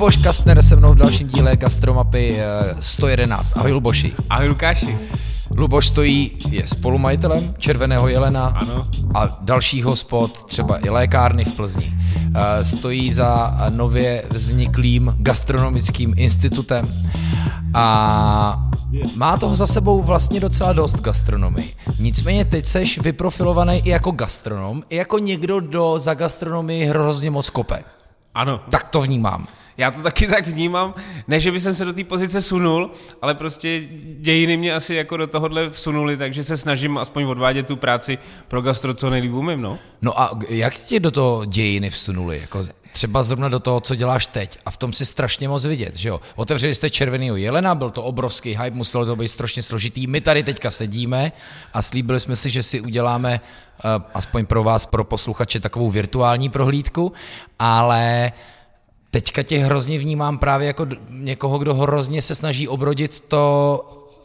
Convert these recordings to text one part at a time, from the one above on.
Luboš Kastner se mnou v dalším díle Gastromapy 111. Ahoj Luboši. Ahoj Lukáši. Luboš stojí, je spolumajitelem Červeného jelena ano. a dalších hospod, třeba i lékárny v Plzni. Stojí za nově vzniklým gastronomickým institutem a má toho za sebou vlastně docela dost gastronomii. Nicméně teď seš vyprofilovaný i jako gastronom, i jako někdo, kdo za gastronomii hrozně moc kope. Ano. Tak to vnímám. Já to taky tak vnímám. Ne, že by jsem se do té pozice sunul, ale prostě dějiny mě asi jako do tohohle vsunuli, takže se snažím aspoň odvádět tu práci pro gastro co nejlíp umím, no. No a jak tě do toho dějiny vsunuli? Jako třeba zrovna do toho, co děláš teď. A v tom si strašně moc vidět, že jo? Otevřeli jste Červenýho jelena, byl to obrovský hype, muselo to být strašně složitý. My tady teďka sedíme a slíbili jsme si, že si uděláme uh, aspoň pro vás, pro posluchače, takovou virtuální prohlídku, ale teďka tě hrozně vnímám právě jako někoho, kdo hrozně se snaží obrodit to,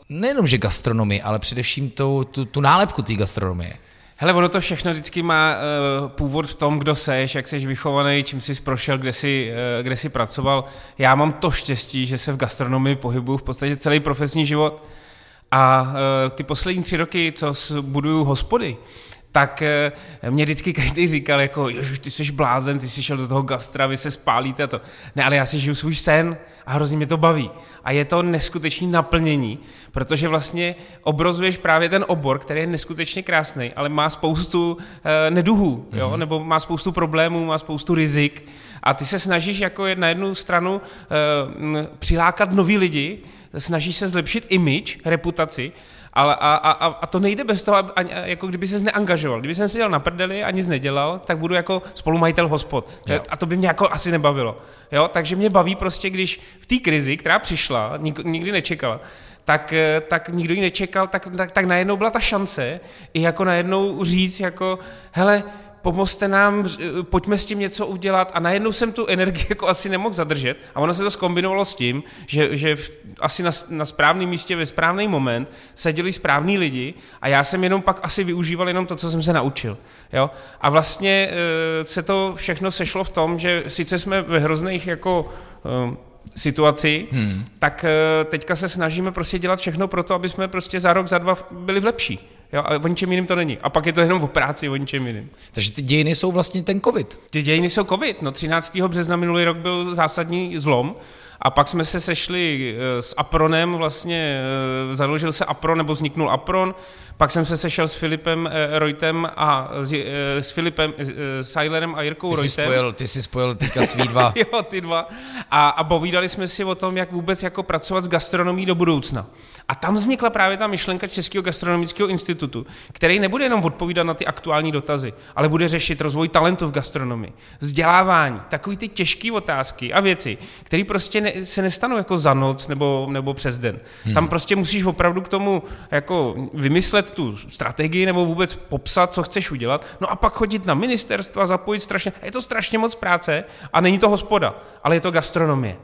nejenom že gastronomii, ale především tu, tu, tu nálepku té gastronomie. Hele, ono to všechno vždycky má uh, původ v tom, kdo seš, jak jsi vychovaný, čím jsi prošel, kde jsi, uh, kde jsi pracoval. Já mám to štěstí, že se v gastronomii pohybuju v podstatě celý profesní život. A uh, ty poslední tři roky, co buduju hospody, tak eh, mě vždycky každý říkal, jako, ježiš, ty jsi blázen, ty jsi šel do toho gastra, vy se spálíte a to. Ne, ale já si žiju svůj sen a hrozně mě to baví. A je to neskutečné naplnění, protože vlastně obrozuješ právě ten obor, který je neskutečně krásný, ale má spoustu eh, neduhů, jo? Mm-hmm. nebo má spoustu problémů, má spoustu rizik a ty se snažíš jako na jednu stranu eh, přilákat nový lidi, snažíš se zlepšit image, reputaci, ale a, a, a to nejde bez toho, ani, jako kdyby se neangažoval. Kdyby jsem seděl na prdeli a nic nedělal, tak budu jako spolumajitel hospod. Jo. A to by mě jako asi nebavilo. Jo? Takže mě baví prostě, když v té krizi, která přišla, nik, nikdy nečekala, tak, eh, tak nikdo ji nečekal, tak, tak, tak najednou byla ta šance i jako najednou říct jako, hele, pomozte nám, pojďme s tím něco udělat a najednou jsem tu energii jako asi nemohl zadržet a ono se to skombinovalo s tím, že, že v, asi na, na správném místě ve správný moment seděli správní lidi a já jsem jenom pak asi využíval jenom to, co jsem se naučil. Jo? A vlastně e, se to všechno sešlo v tom, že sice jsme ve hrozných jako e, situaci, hmm. tak teďka se snažíme prostě dělat všechno pro to, aby jsme prostě za rok, za dva byli v lepší. Jo, a o ničem jiným to není. A pak je to jenom o práci, o ničem jiným. Takže ty dějiny jsou vlastně ten covid. Ty dějiny jsou covid. No 13. března minulý rok byl zásadní zlom. A pak jsme se sešli eh, s Apronem, vlastně eh, založil se Apron, nebo vzniknul Apron, pak jsem se sešel s Filipem eh, Reutem a s, s Filipem Seilerem a Jirkou ty Reutem. Jsi spojil, ty jsi spojil teďka svý dva. jo, ty dva. A, a povídali jsme si o tom, jak vůbec jako pracovat s gastronomí do budoucna. A tam vznikla právě ta myšlenka Českého gastronomického institutu, který nebude jenom odpovídat na ty aktuální dotazy, ale bude řešit rozvoj talentu v gastronomii, vzdělávání, takový ty těžké otázky a věci, které prostě ne, se nestanou jako za noc nebo, nebo přes den. Hmm. Tam prostě musíš opravdu k tomu jako vymyslet tu strategii nebo vůbec popsat, co chceš udělat, no a pak chodit na ministerstva, zapojit strašně, je to strašně moc práce a není to hospoda, ale je to gastronomie.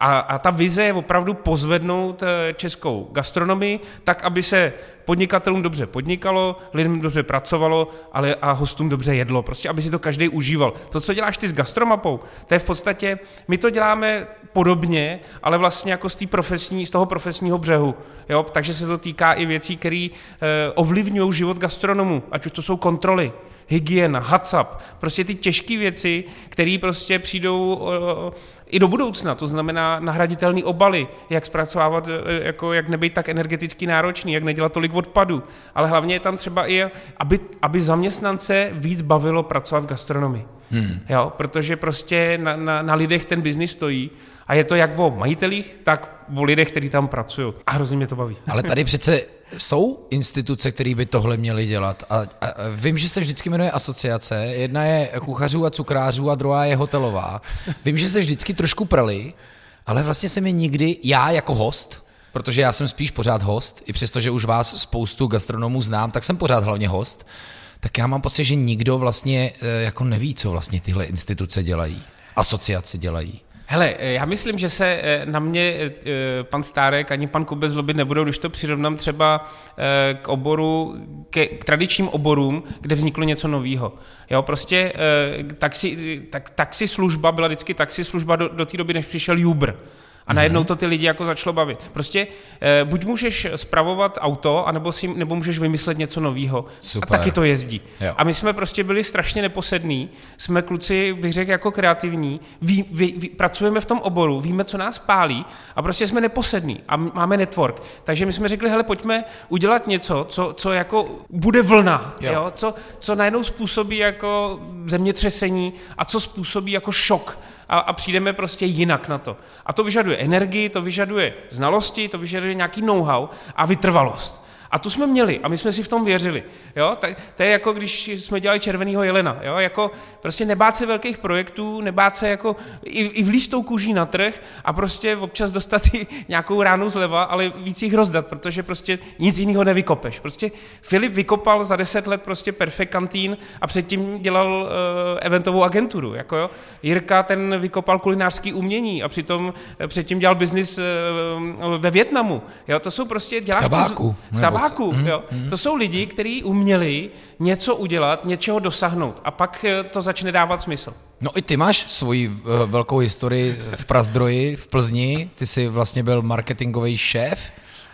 A, a ta vize je opravdu pozvednout eh, českou gastronomii tak, aby se podnikatelům dobře podnikalo, lidem dobře pracovalo ale a hostům dobře jedlo. Prostě, aby si to každý užíval. To, co děláš ty s gastromapou, to je v podstatě, my to děláme podobně, ale vlastně jako z, profesní, z toho profesního břehu. Jo? Takže se to týká i věcí, které eh, ovlivňují život gastronomů, ať už to jsou kontroly, hygiena, HACCP, prostě ty těžké věci, které prostě přijdou i do budoucna, to znamená nahraditelné obaly, jak zpracovávat, e, jako jak nebejt tak energeticky náročný, jak nedělat tolik odpadu, ale hlavně je tam třeba i, aby, aby zaměstnance víc bavilo pracovat v gastronomii. Hmm. Jo, protože prostě na, na, na lidech ten biznis stojí a je to jak o majitelích, tak o lidech, kteří tam pracují. A hrozně mě to baví. Ale tady přece jsou instituce, které by tohle měly dělat. A, a vím, že se vždycky jmenuje asociace. Jedna je kuchařů a cukrářů a druhá je hotelová. Vím, že se vždycky trošku prali, ale vlastně se mi nikdy, já jako host, protože já jsem spíš pořád host, i přesto, že už vás spoustu gastronomů znám, tak jsem pořád hlavně host, tak já mám pocit, že nikdo vlastně eh, jako neví, co vlastně tyhle instituce dělají, asociace dělají. Hele, eh, já myslím, že se eh, na mě eh, pan Stárek ani pan Kubec zlobit nebudou, když to přirovnám třeba k oboru, ke, k tradičním oborům, kde vzniklo něco nového. Jo, prostě taxi, tak, taxi služba byla vždycky taxi služba do, do té doby, než přišel Uber. A najednou to ty lidi jako začalo bavit. Prostě eh, buď můžeš spravovat auto, anebo, si, nebo můžeš vymyslet něco nového. A taky to jezdí. Jo. A my jsme prostě byli strašně neposední. Jsme kluci, bych řekl, jako kreativní. Ví, ví, ví, pracujeme v tom oboru, víme, co nás pálí a prostě jsme neposední a máme network. Takže my jsme řekli, hele, pojďme udělat něco, co, co jako bude vlna, jo. Jo? Co, co najednou způsobí jako zemětřesení a co způsobí jako šok a, a přijdeme prostě jinak na to. A to vyžaduje energii, to vyžaduje znalosti, to vyžaduje nějaký know-how a vytrvalost. A tu jsme měli a my jsme si v tom věřili. Jo? Tak, to je jako když jsme dělali Červeného jelena. Jo? Jako prostě nebát se velkých projektů, nebát se jako i, i vlíst tou kůží na trh a prostě občas dostat i nějakou ránu zleva, ale víc jich rozdat, protože prostě nic jiného nevykopeš. Prostě Filip vykopal za deset let prostě Perfect Canteen a předtím dělal uh, eventovou agenturu. Jako jo? Jirka ten vykopal kulinářský umění a přitom uh, předtím dělal biznis uh, ve Větnamu. Jo? To jsou prostě děláš tabáku. Z, z diváků. Hmm, jo. Hmm. To jsou lidi, kteří uměli něco udělat, něčeho dosáhnout a pak eh, to začne dávat smysl. No i ty máš svoji uh, velkou historii v Prazdroji, v Plzni. Ty jsi vlastně byl marketingový šéf.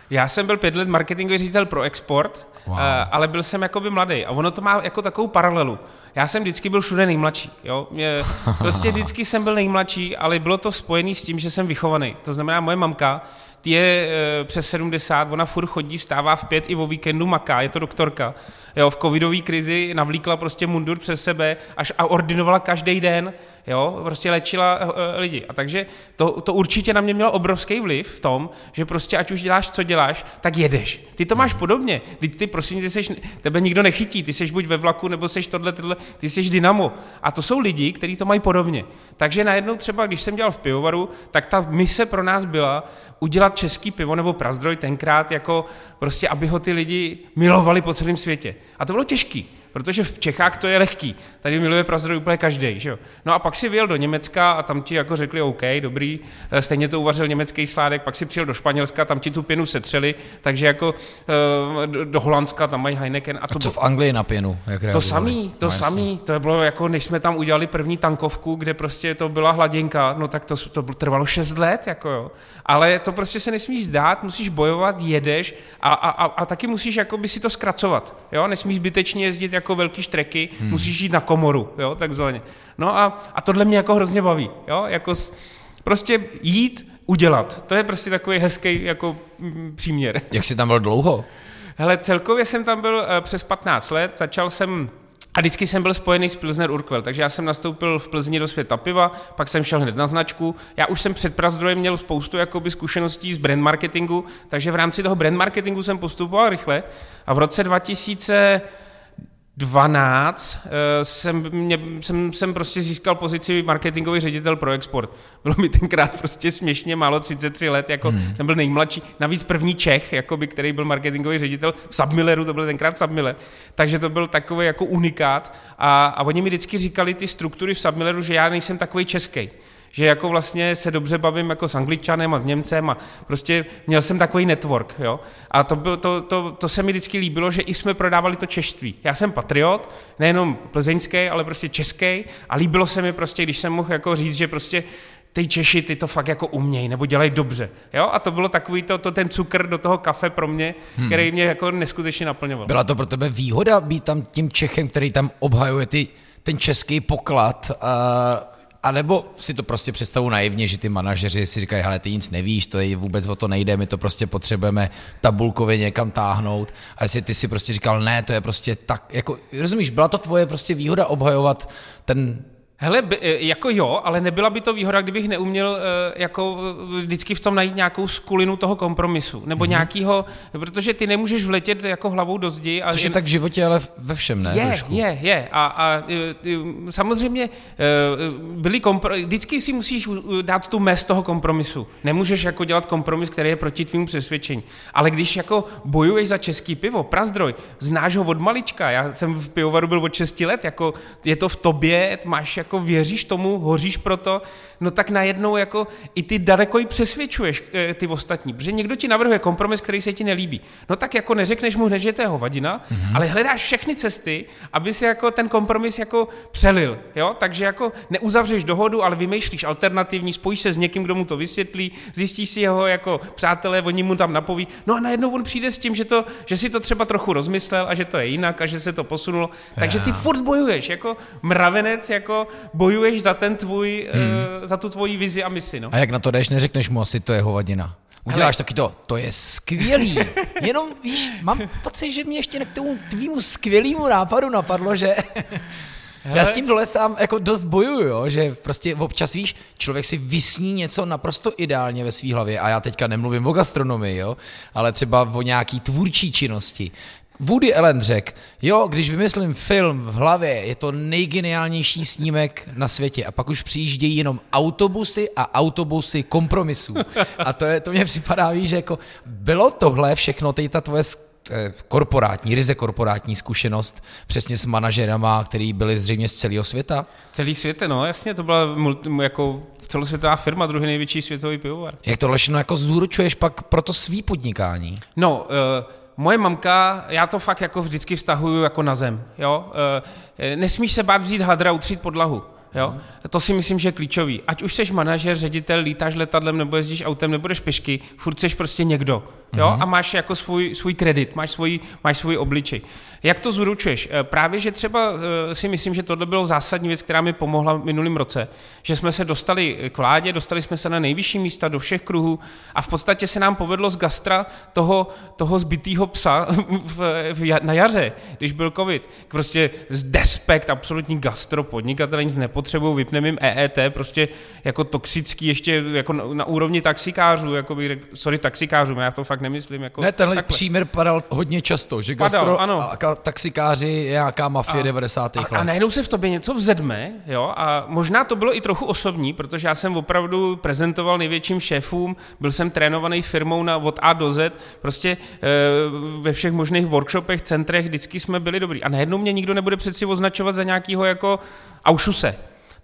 Já jsem byl pět let marketingový ředitel pro export, wow. uh, ale byl jsem jakoby mladý. A ono to má jako takovou paralelu. Já jsem vždycky byl všude nejmladší. Jo? Mě, prostě vždycky jsem byl nejmladší, ale bylo to spojené s tím, že jsem vychovaný. To znamená, moje mamka je e, přes 70, ona furt chodí, vstává v pět i o víkendu maká, je to doktorka. Jo, v covidové krizi navlíkla prostě mundur přes sebe až a ordinovala každý den, jo, prostě léčila uh, lidi. A takže to, to určitě na mě mělo obrovský vliv v tom, že prostě ať už děláš, co děláš, tak jedeš. Ty to máš podobně. Ty, ty prosím, ty seš, tebe nikdo nechytí, ty seš buď ve vlaku, nebo seš tohle, tohle, ty seš dynamo. A to jsou lidi, kteří to mají podobně. Takže najednou třeba, když jsem dělal v pivovaru, tak ta mise pro nás byla udělat český pivo nebo prazdroj tenkrát jako prostě, aby ho ty lidi milovali po celém světě. A to bylo těžký. Protože v Čechách to je lehký. Tady miluje prazdroj úplně každý. Že jo? No a pak si vyjel do Německa a tam ti jako řekli OK, dobrý, eh, stejně to uvařil německý sládek, pak si přijel do Španělska, tam ti tu pěnu setřeli, takže jako eh, do Holandska tam mají Heineken. A, to a co v Anglii na pěnu? Jak to samý, to no, samý, to bylo jako, než jsme tam udělali první tankovku, kde prostě to byla hladinka, no tak to, to trvalo 6 let, jako jo. Ale to prostě se nesmíš zdát, musíš bojovat, jedeš a, a, a, a taky musíš jako by si to zkracovat, jo, nesmíš zbytečně jezdit jako velký štreky, hmm. musíš jít na komoru, jo, takzvaně. No a, a tohle mě jako hrozně baví, jo, jako prostě jít, udělat. To je prostě takový hezký jako mm, příměr. Jak jsi tam byl dlouho? Hele, celkově jsem tam byl uh, přes 15 let, začal jsem a vždycky jsem byl spojený s Pilsner Urquell, takže já jsem nastoupil v Plzni do světa piva, pak jsem šel hned na značku. Já už jsem před Prazdrojem měl spoustu jakoby, zkušeností z brand marketingu, takže v rámci toho brand marketingu jsem postupoval rychle a v roce 2000 12 eh, jsem, mě, jsem, jsem prostě získal pozici marketingový ředitel pro export. Bylo mi tenkrát prostě směšně málo, 33 let, jako hmm. jsem byl nejmladší, navíc první Čech, jakoby, který byl marketingový ředitel v Submilleru, to byl tenkrát Submiller, takže to byl takový jako unikát a, a oni mi vždycky říkali ty struktury v Submilleru, že já nejsem takový český že jako vlastně se dobře bavím jako s angličanem a s Němcem a prostě měl jsem takový network, jo. A to, bylo, to, to, to se mi vždycky líbilo, že i jsme prodávali to češtví. Já jsem patriot, nejenom plzeňský, ale prostě český a líbilo se mi prostě, když jsem mohl jako říct, že prostě ty Češi, ty to fakt jako umějí, nebo dělají dobře. Jo? A to bylo takový to, to, ten cukr do toho kafe pro mě, hmm. který mě jako neskutečně naplňoval. Byla to pro tebe výhoda být tam tím Čechem, který tam obhajuje ty, ten český poklad a a nebo si to prostě představu naivně, že ty manažeři si říkají, hele, ty nic nevíš, to je vůbec o to nejde, my to prostě potřebujeme tabulkově někam táhnout. A jestli ty si prostě říkal, ne, to je prostě tak, jako, rozumíš, byla to tvoje prostě výhoda obhajovat ten Hele, e, jako jo, ale nebyla by to výhoda, kdybych neuměl e, jako e, vždycky v tom najít nějakou skulinu toho kompromisu, nebo mm-hmm. nějakýho, protože ty nemůžeš vletět jako hlavou do zdi. A Což je tak v životě, ale ve všem, ne? Je, trošku. je, je. A, a samozřejmě byli kompro... vždycky si musíš dát tu mez toho kompromisu. Nemůžeš jako dělat kompromis, který je proti tvým přesvědčení. Ale když jako bojuješ za český pivo, prazdroj, znáš ho od malička, já jsem v pivovaru byl od 6 let, jako je to v tobě, máš jako jako věříš tomu, hoříš pro to, no tak najednou jako i ty daleko i přesvědčuješ e, ty ostatní, protože někdo ti navrhuje kompromis, který se ti nelíbí. No tak jako neřekneš mu hned, že to je hovadina, mm-hmm. ale hledáš všechny cesty, aby si jako ten kompromis jako přelil, jo? Takže jako neuzavřeš dohodu, ale vymýšlíš alternativní, spojíš se s někým, kdo mu to vysvětlí, zjistíš si jeho jako přátelé, oni mu tam napoví, no a najednou on přijde s tím, že, to, že si to třeba trochu rozmyslel a že to je jinak a že se to posunulo. Takže ty furt bojuješ, jako mravenec, jako bojuješ za ten tvůj, hmm. uh, za tu tvoji vizi a misi. No. A jak na to jdeš, neřekneš mu asi, to je hovadina. Uděláš Ale... taky to, to je skvělý. Jenom, víš, mám pocit, že mě ještě k tomu tvýmu skvělému nápadu napadlo, že Hele. Já s tím dole sám jako dost bojuju, jo, že prostě občas víš, člověk si vysní něco naprosto ideálně ve své hlavě a já teďka nemluvím o gastronomii, jo, ale třeba o nějaký tvůrčí činnosti. Woody Allen řekl, jo, když vymyslím film v hlavě, je to nejgeniálnější snímek na světě a pak už přijíždějí jenom autobusy a autobusy kompromisů. A to, je, to mě připadá, víš, že jako bylo tohle všechno, teď ta tvoje korporátní, ryze korporátní zkušenost přesně s manažerama, který byli zřejmě z celého světa? Celý svět, no jasně, to byla multi, jako celosvětová firma, druhý největší světový pivovar. Jak to všechno jako zúročuješ pak pro to svý podnikání? No, uh, moje mamka, já to fakt jako vždycky vztahuju jako na zem, jo. Uh, nesmíš se bát vzít hadra, utřít podlahu. Jo? To si myslím, že je klíčový. Ať už jsi manažer, ředitel, lítáš letadlem nebo jezdíš autem, nebo jdeš pešky, furt jsi prostě někdo. Jo? Mm. A máš jako svůj, svůj kredit, máš svůj, máš svůj obličej. Jak to zručuješ? Eh, právě, že třeba eh, si myslím, že tohle bylo zásadní věc, která mi pomohla v minulém roce, že jsme se dostali k vládě, dostali jsme se na nejvyšší místa do všech kruhů a v podstatě se nám povedlo z gastra toho, toho zbytého psa v, v, na jaře, když byl covid. Prostě z despekt, absolutní gastro, podnikatel nic nepotřebují, vypneme jim EET, prostě jako toxický, ještě jako na, na úrovni taxikářů, jako bych řekl, sorry taxikářů, já to fakt nemyslím. Jako, ne, tenhle takhle. příměr padal hodně často, že gastro padal, ano. a taxikáři je nějaká mafie a, 90. let. A, a najednou se v tobě něco vzedme, jo, a možná to bylo i trochu osobní, protože já jsem opravdu prezentoval největším šéfům, byl jsem trénovaný firmou na od A do Z, prostě e, ve všech možných workshopech, centrech, vždycky jsme byli dobrý. A najednou mě nikdo nebude přeci označovat za nějakého jako aušuse.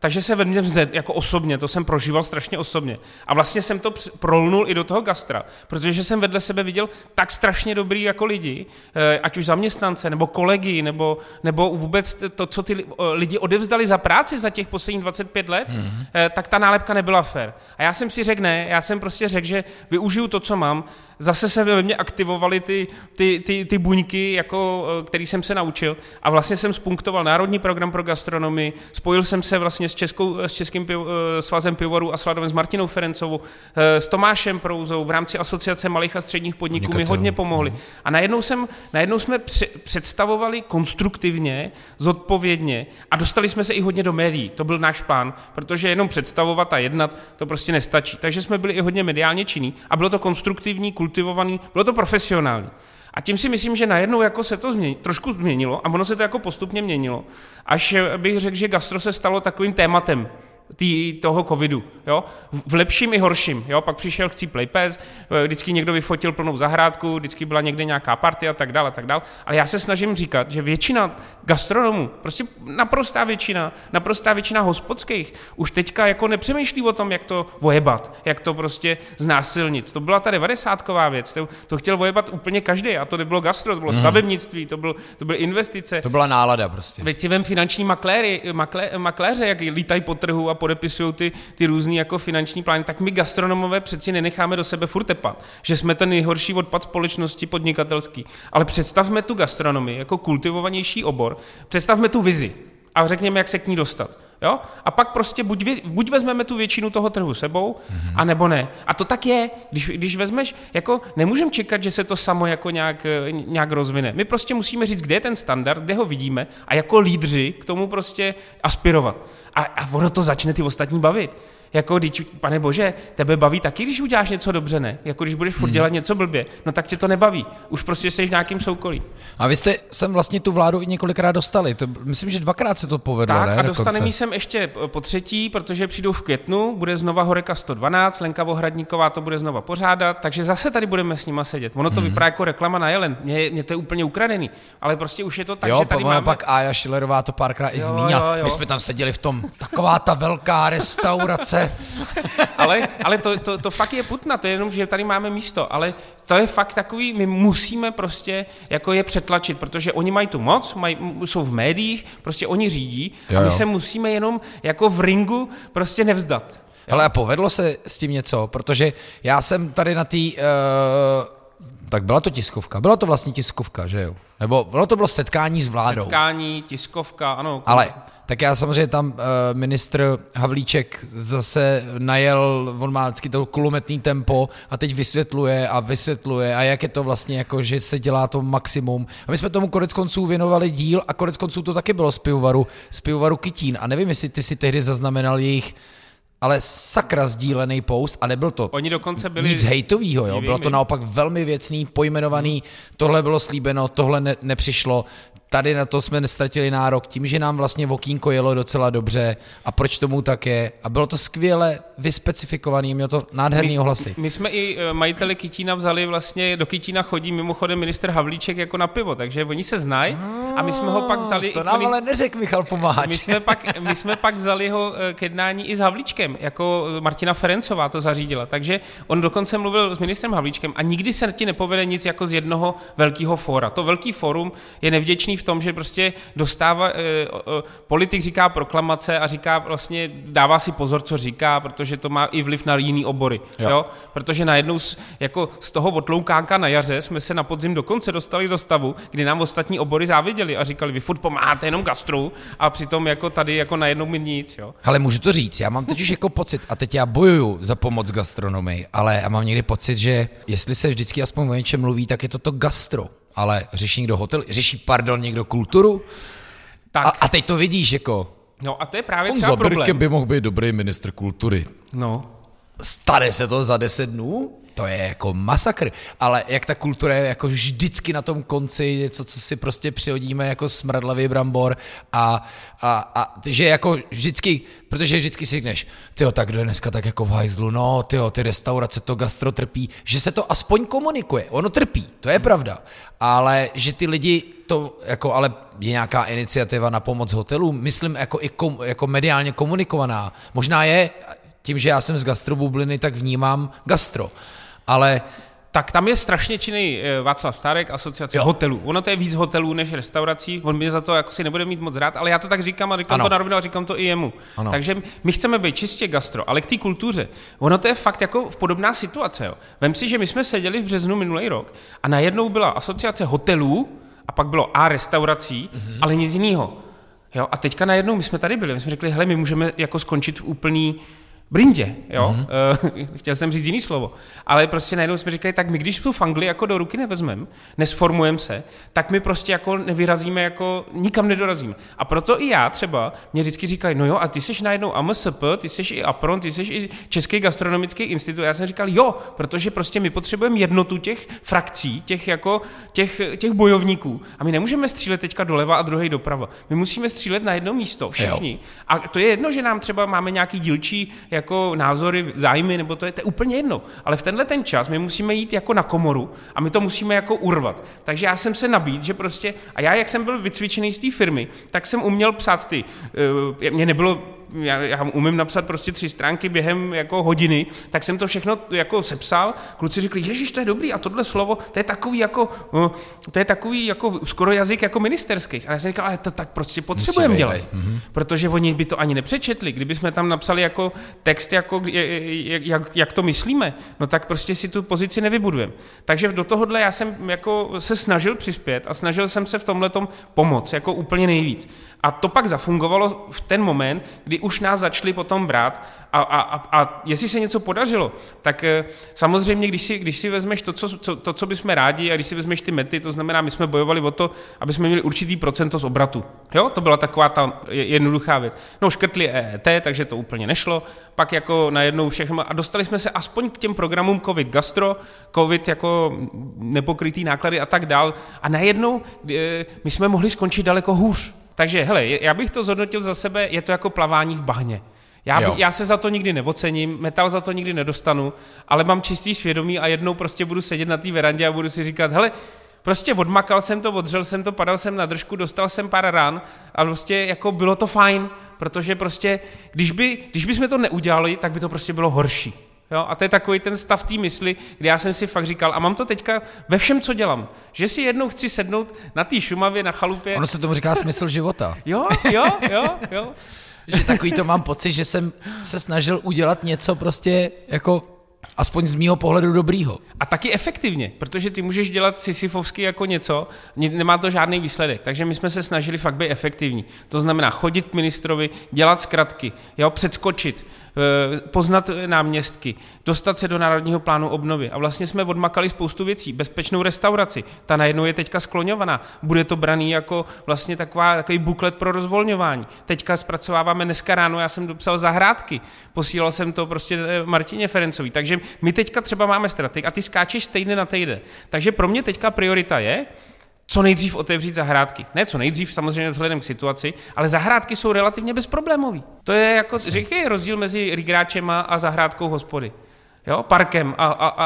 Takže se ve mně vzed, jako osobně, to jsem prožíval strašně osobně. A vlastně jsem to prolnul i do toho gastra, protože jsem vedle sebe viděl tak strašně dobrý jako lidi, eh, ať už zaměstnance, nebo kolegy, nebo, nebo vůbec to, co ty lidi odevzdali za práci za těch posledních 25 let, mm-hmm. tak ta nálepka nebyla fér. A já jsem si řekl ne, já jsem prostě řekl, že využiju to, co mám, zase se ve mně aktivovaly ty, ty, ty, ty buňky, jako, eh, který jsem se naučil a vlastně jsem spunktoval Národní program pro gastronomii, spojil jsem se vlastně s, Českou, s Českým piv, eh, svazem pivovarů a sladovem s Martinou Ferencovou, eh, s Tomášem Prouzou v rámci Asociace malých a středních podniků mi hodně pomohli. Mhm. A najednou, jsem, najednou jsme představovali konstruktivně, zodpovědně a dostali jsme se i hodně do médií. To byl náš plán, protože jenom představovat a jednat to prostě nestačí. Takže jsme byli i hodně mediálně činní a bylo to konstruktivní, kultivovaný, bylo to profesionální. A tím si myslím, že najednou jako se to změnilo, trošku změnilo a ono se to jako postupně měnilo, až bych řekl, že gastro se stalo takovým tématem tý, toho covidu, jo? v lepším i horším. Jo? Pak přišel chcí Playpes, vždycky někdo vyfotil plnou zahrádku, vždycky byla někde nějaká party a tak dále, a tak dále. Ale já se snažím říkat, že většina gastronomů, prostě naprostá většina, naprostá většina hospodských už teďka jako nepřemýšlí o tom, jak to vojebat, jak to prostě znásilnit. To byla ta 90 věc, to, to chtěl vojebat úplně každý a to nebylo gastro, to bylo mm. stavebnictví, to, byl, to byly investice. To byla nálada prostě. Veď si vem finanční makléry, makle, makléře, jak lítají po trhu a podepisují ty, ty různé jako finanční plány, tak my gastronomové přeci nenecháme do sebe furt tepat, že jsme ten nejhorší odpad společnosti podnikatelský. Ale představme tu gastronomii jako kultivovanější obor, představme tu vizi a řekněme, jak se k ní dostat. Jo? A pak prostě buď, buď vezmeme tu většinu toho trhu sebou, mm-hmm. anebo ne. A to tak je. Když, když vezmeš, jako nemůžeme čekat, že se to samo jako nějak, nějak rozvine. My prostě musíme říct, kde je ten standard, kde ho vidíme a jako lídři k tomu prostě aspirovat. A, a ono to začne ty ostatní bavit. Jako, když, pane bože, tebe baví taky, když uděláš něco dobře, ne? Jako, když budeš furt Hmm. dělat něco blbě, no tak tě to nebaví. Už prostě jsi v nějakým soukolí. A vy jste sem vlastně tu vládu i několikrát dostali. To, myslím, že dvakrát se to povedlo, Tak ne? a dostaneme sem ještě po třetí, protože přijdou v květnu, bude znova Horeka 112, Lenka Vohradníková to bude znova pořádat, takže zase tady budeme s nima sedět. Ono to Mhm. vypadá jako reklama na Jelen, mně, mně to je úplně ukradený, ale prostě už je to tak, jo, že tady máme... pak Aja Šilerová to párkrát i zmínila. My jsme tam seděli v tom, taková ta velká restaurace. Ale, ale to, to, to fakt je putna, to je jenom, že tady máme místo, ale to je fakt takový, my musíme prostě jako je přetlačit, protože oni mají tu moc, mají, jsou v médiích, prostě oni řídí Jo, a my jo. se musíme jenom jako v ringu prostě nevzdat. Hele, a povedlo se s tím něco, protože já jsem tady na té... Uh, tak byla to tiskovka, byla to vlastně tiskovka, že jo? Nebo bylo to bylo setkání s vládou. Setkání, tiskovka, ano. Ale tak já samozřejmě tam uh, ministr Havlíček zase najel, on má vždycky to kulometný tempo a teď vysvětluje a vysvětluje a jak je to vlastně jako, že se dělá to maximum. A my jsme tomu konec konců věnovali díl a konec konců to taky bylo z pivovaru, z pivovaru Kytín a nevím, jestli ty si tehdy zaznamenal jejich ale sakra sdílený post a nebyl to Oni dokonce byli... nic hejtovýho, jo? Bylo to naopak velmi věcný, pojmenovaný, tohle bylo slíbeno, tohle ne, nepřišlo, tady na to jsme nestratili nárok, tím, že nám vlastně Vokínko jelo docela dobře a proč tomu tak je a bylo to skvěle vyspecifikovaný, mělo to nádherný ohlasy. My jsme i eh, majiteli Kytína vzali vlastně, do Kytína chodí mimochodem minister Havlíček jako na pivo, takže oni se znají a my jsme ho pak vzali... To i nám ale neřekl Michal Pomáhač. My jsme, pak, my jsme pak vzali ho eh, k jednání i s Havlíčkem, jako Martina Ferencová to zařídila. Takže on dokonce mluvil s ministrem Havlíčkem a nikdy se ti nepovede nic jako z jednoho velkého fóra. To velký fórum je nevděčný v tom, že prostě dostává, eh, eh, politik říká proklamace a říká vlastně, dává si pozor, co říká, protože to má i vliv na jiný obory. Jo. Jo. Jo? Protože najednou z, jako z toho otloukánka na jaře jsme se na podzim dokonce dostali do stavu, kdy nám ostatní obory záviděli a říkali, vy furt pomáháte jenom gastru a přitom jako tady jako najednou mi nic. Jo? Ale můžu to říct, já mám totiž jako pocit, a teď já bojuju za pomoc gastronomii, ale já mám někdy pocit, že jestli se vždycky aspoň o něčem mluví, tak je to to gastro. Ale řeší někdo hotel, řeší, pardon, někdo kulturu? Tak, A, a teď to vidíš, jako, no a to je právě třeba problém. by mohl být dobrý ministr kultury. No, Stane se to za deset dnů? To je jako masakr. Ale jak ta kultura je jako vždycky na tom konci něco, co si prostě přihodíme jako smradlavý brambor a, a, a že jako vždycky, protože vždycky si řekneš, tyjo, tak kdo je dneska tak jako v hajzlu, no tyjo, ty restaurace, to gastro trpí, že se to aspoň komunikuje. Ono trpí, to je pravda. Ale že ty lidi to jako, ale je nějaká iniciativa na pomoc hotelům, myslím jako i kom, jako mediálně komunikovaná. Možná je, tím, že já jsem z gastrobubliny, tak vnímám gastro. Ale tak tam je strašně činný eh, Václav Stárek, asociace Jo. hotelů. Ono to je víc hotelů než restaurací, on mě za to jako si nebude mít moc rád, ale já to tak říkám a říkám Ano. to na rovinu a říkám to i jemu. Ano. Takže my chceme být čistě gastro, ale k té kultuře. Ono to je fakt jako podobná situace. Jo. Vem si, že my jsme seděli v březnu minulý rok a najednou byla asociace hotelů a pak bylo A restaurací, mm-hmm. ale nic jiného. Jo, a teďka najednou my jsme tady byli, my jsme řekli, hele, my můžeme jako skončit v úplný brindě, jo, mm-hmm. chtěl jsem říct jiný slovo, ale prostě najednou jsme říkali, tak my když tu fangli jako do ruky nevezmeme, nesformujeme se, tak my prostě jako nevyrazíme, jako nikam nedorazíme. A proto i já třeba, mě vždycky říkají, no jo, a ty jsi najednou AMSP, ty jsi i APRON, ty jsi i Český gastronomický institut. Já jsem říkal, jo, protože prostě my potřebujeme jednotu těch frakcí, těch jako těch, těch bojovníků. A my nemůžeme střílet teďka doleva a druhý doprava. My musíme střílet na jedno místo, všichni. A to je jedno, že nám třeba máme nějaký dílčí jako názory, zájmy, nebo to je, to je úplně jedno. Ale v tenhle ten čas my musíme jít jako na komoru a my to musíme jako urvat. Takže já jsem se nabít, že prostě, a já jak jsem byl vycvičený z té firmy, tak jsem uměl psát ty, uh, mě nebylo já, já umím napsat prostě tři stránky během jako hodiny, tak jsem to všechno jako sepsal. Kluci řekli, ježiš, to je dobrý a tohle slovo, to je takový jako, uh, to je takový jako skoro jazyk jako ministerských. A já jsem říkal, ale to tak prostě potřebujeme dělat. mhm. Protože oni by to ani nepřečetli. Kdyby jsme tam napsali jako text, jako, jak, jak, jak to myslíme, no tak prostě si tu pozici nevybudujeme. Takže do tohohle já jsem jako se snažil přispět a snažil jsem se v tomhle pomoct, jako úplně nejvíc. A to pak zafungovalo v ten moment, kdy už nás začali potom brát a, a, a, a jestli se něco podařilo, tak eh, samozřejmě, když si, když si vezmeš to co, co, to, co bychom rádi a když si vezmeš ty mety, to znamená, my jsme bojovali o to, aby jsme měli určitý procento z obratu. Jo, to byla taková ta jednoduchá věc. No, škrtli EET, takže to úplně nešlo, pak jako najednou všechno a dostali jsme se aspoň k těm programům COVID gastro, COVID jako nepokrytý náklady a tak dál a najednou eh, my jsme mohli skončit daleko hůř. Takže hele, já bych to zhodnotil za sebe, je to jako plavání v bahně. Já, by, já se za to nikdy neocením, metal za to nikdy nedostanu, ale mám čistý svědomí a jednou prostě budu sedět na té verandě a budu si říkat, hele, prostě odmakal jsem to, odřel jsem to, padal jsem na držku, dostal jsem pár ran a prostě jako bylo to fajn, protože prostě, když by, když by jsme to neudělali, tak by to prostě bylo horší. Jo? A to je takový ten stav té mysli, kdy já jsem si fakt říkal, a mám to teďka ve všem, co dělám, že si jednou chci sednout na té šumavě, na chalupě. Ono se tomu říká smysl života. jo, jo, jo, jo. že takový to mám pocit, že jsem se snažil udělat něco prostě jako Aspoň z mýho pohledu dobrýho. A taky efektivně, protože ty můžeš dělat sisyfovsky jako něco, nemá to žádný výsledek. Takže my jsme se snažili fakt být efektivní. To znamená chodit k ministrovi, dělat zkratky, jo, předskočit, poznat náměstky, dostat se do Národního plánu obnovy. A vlastně jsme odmakali spoustu věcí. Bezpečnou restauraci, ta najednou je teďka skloňovaná. Bude to braný jako vlastně taková, takový buklet pro rozvolňování. Teďka zpracováváme dneska ráno, já jsem dopsal zahrádky, posílal jsem to prostě eh, Martině Ferencový. Takže my teďka třeba máme strategii a ty skáčeš týden na týden. Takže pro mě teďka priorita je, co nejdřív otevřít zahrádky. Ne co nejdřív, samozřejmě vzhledem k situaci, ale zahrádky jsou relativně bezproblémové. To je jako, řekej rozdíl mezi rigráčem a zahrádkou hospody. Jo, parkem a, a, a,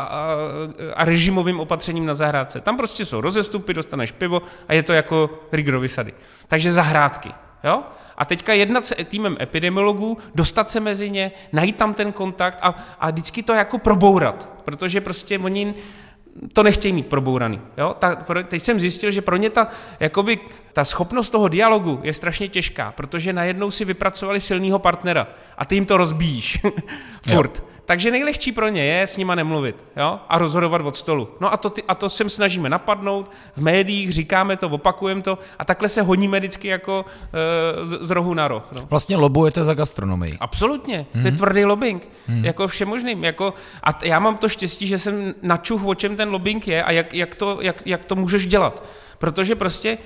a, režimovým opatřením na zahrádce. Tam prostě jsou rozestupy, dostaneš pivo a je to jako Rigerovy sady. Takže zahrádky. Jo? A teďka jednat se týmem epidemiologů, dostat se mezi ně, najít tam ten kontakt a, a vždycky to jako probourat, protože prostě oni to nechtějí mít probouraný. Jo? Ta, teď jsem zjistil, že pro ně ta, jakoby, ta schopnost toho dialogu je strašně těžká, protože najednou si vypracovali silného partnera a ty jim to rozbíjíš. Furt. Jo. Takže nejlehčí pro ně je s nima nemluvit jo? a rozhodovat od stolu. No a to, ty, a to sem snažíme napadnout, v médiích říkáme to, opakujeme to a takhle se honíme vždycky jako e, z, z rohu na roh. No. Vlastně lobujete za gastronomii. Absolutně, mm-hmm. to je mhm. tvrdý lobbying, mm-hmm. jako všemožným. Jako, a já mám to štěstí, že jsem načuch, o čem ten lobbying je a jak, jak, to, jak, jak to můžeš dělat. Protože prostě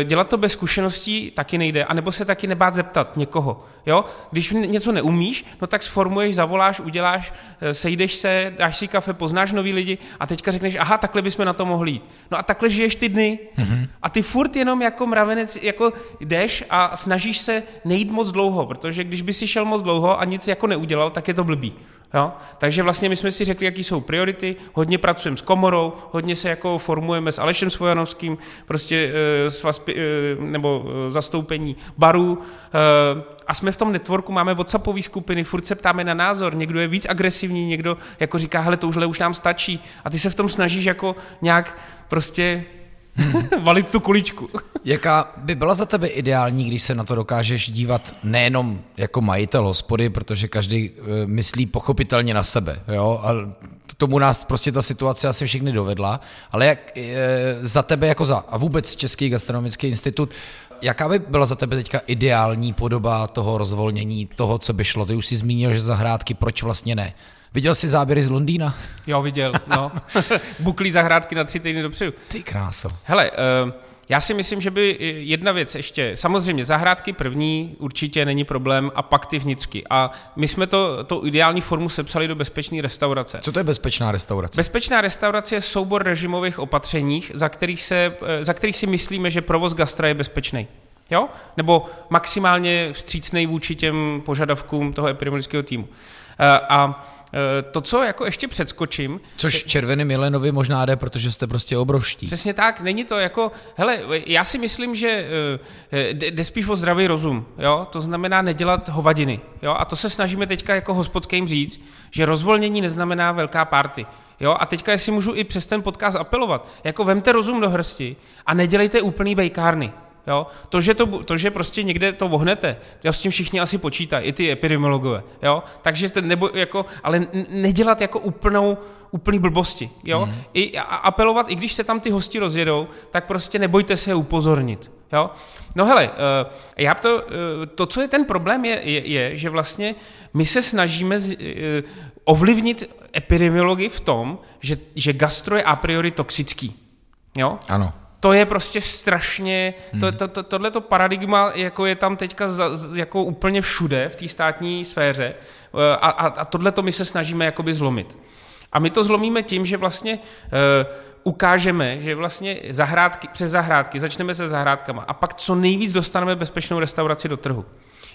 eh, dělat to bez zkušeností taky nejde, anebo se taky nebát zeptat někoho. Jo? Když něco neumíš, no tak sformuješ, zavoláš, uděláš, eh, sejdeš se, dáš si kafe, poznáš nový lidi a teďka řekneš, aha, takhle bychom na to mohli jít. No a takhle žiješ ty dny. Mm-hmm. A ty furt jenom jako mravenec jako jdeš a snažíš se nejít moc dlouho, protože když by si šel moc dlouho a nic jako neudělal, tak je to blbý. Jo? Takže vlastně my jsme si řekli, jaký jsou priority, hodně pracujeme s komorou, hodně se jako formujeme s Alešem Svojanovským, prostě e, svazpi, e, nebo e, zastoupení barů. E, a jsme v tom networku, máme WhatsAppové skupiny, furt se ptáme na názor, někdo je víc agresivní, někdo jako říká, hele, touhle už nám stačí. A ty se v tom snažíš jako nějak prostě valit tu kuličku. Jaká by byla za tebe ideální, když se na to dokážeš dívat nejenom jako majitel hospody, protože každý e, myslí pochopitelně na sebe, jo, a tomu nás prostě ta situace asi všichni dovedla, ale jak e, za tebe jako za, a vůbec Český gastronomický institut, jaká by byla za tebe teďka ideální podoba toho rozvolnění, toho, co by šlo? Ty už si zmínil, že zahrádky, proč vlastně ne? Viděl jsi záběry z Londýna? Jo, viděl, no. Buklí zahrádky na tři týdny dopředu. Ty kráso. Hele, uh, já si myslím, že by jedna věc ještě, samozřejmě zahrádky první určitě není problém a pak ty vnitřky. A my jsme to, to ideální formu sepsali do bezpečné restaurace. Co to je bezpečná restaurace? Bezpečná restaurace je soubor režimových opatřeních, za kterých, se, eh, za kterých si myslíme, že provoz gastra je bezpečný. Jo? Nebo maximálně vstřícný vůči těm požadavkům toho epidemiologického týmu. Eh, a to, co jako ještě předskočím... Což červeným Jelenovi možná jde, protože jste prostě obrovští. Přesně tak, není to jako... Hele, já si myslím, že eh, eh, jde spíš o zdravý rozum, jo? To znamená nedělat hovadiny, jo? A to se snažíme teďka jako hospodským říct, že rozvolnění neznamená velká party. Jo, a teďka, jestli můžu i přes ten podcast apelovat, jako vemte rozum do hrsti a nedělejte úplný bejkárny. Jo? To, že to, to, že prostě někde to vohnete, jo, s tím všichni asi počítají, i ty epidemiologové. Jo? Takže jste nebo, jako, ale nedělat jako úplnou, úplný blbosti. Jo? Mm. I, a apelovat, i když se tam ty hosti rozjedou, tak prostě nebojte se je upozornit. Jo? No hele, eh, já to, eh, to, co je ten problém, je, je, je že vlastně my se snažíme z, eh, ovlivnit epidemiologii v tom, že, že gastro je a priori toxický. Jo? Ano to je prostě strašně, to, hmm. to, to, tohleto paradigma jako je tam teďka za, jako úplně všude v té státní sféře a, a, a tohle to my se snažíme jakoby zlomit. A my to zlomíme tím, že vlastně uh, ukážeme, že vlastně zahrádky, přes zahrádky, začneme se zahrádkama a pak co nejvíc dostaneme bezpečnou restauraci do trhu.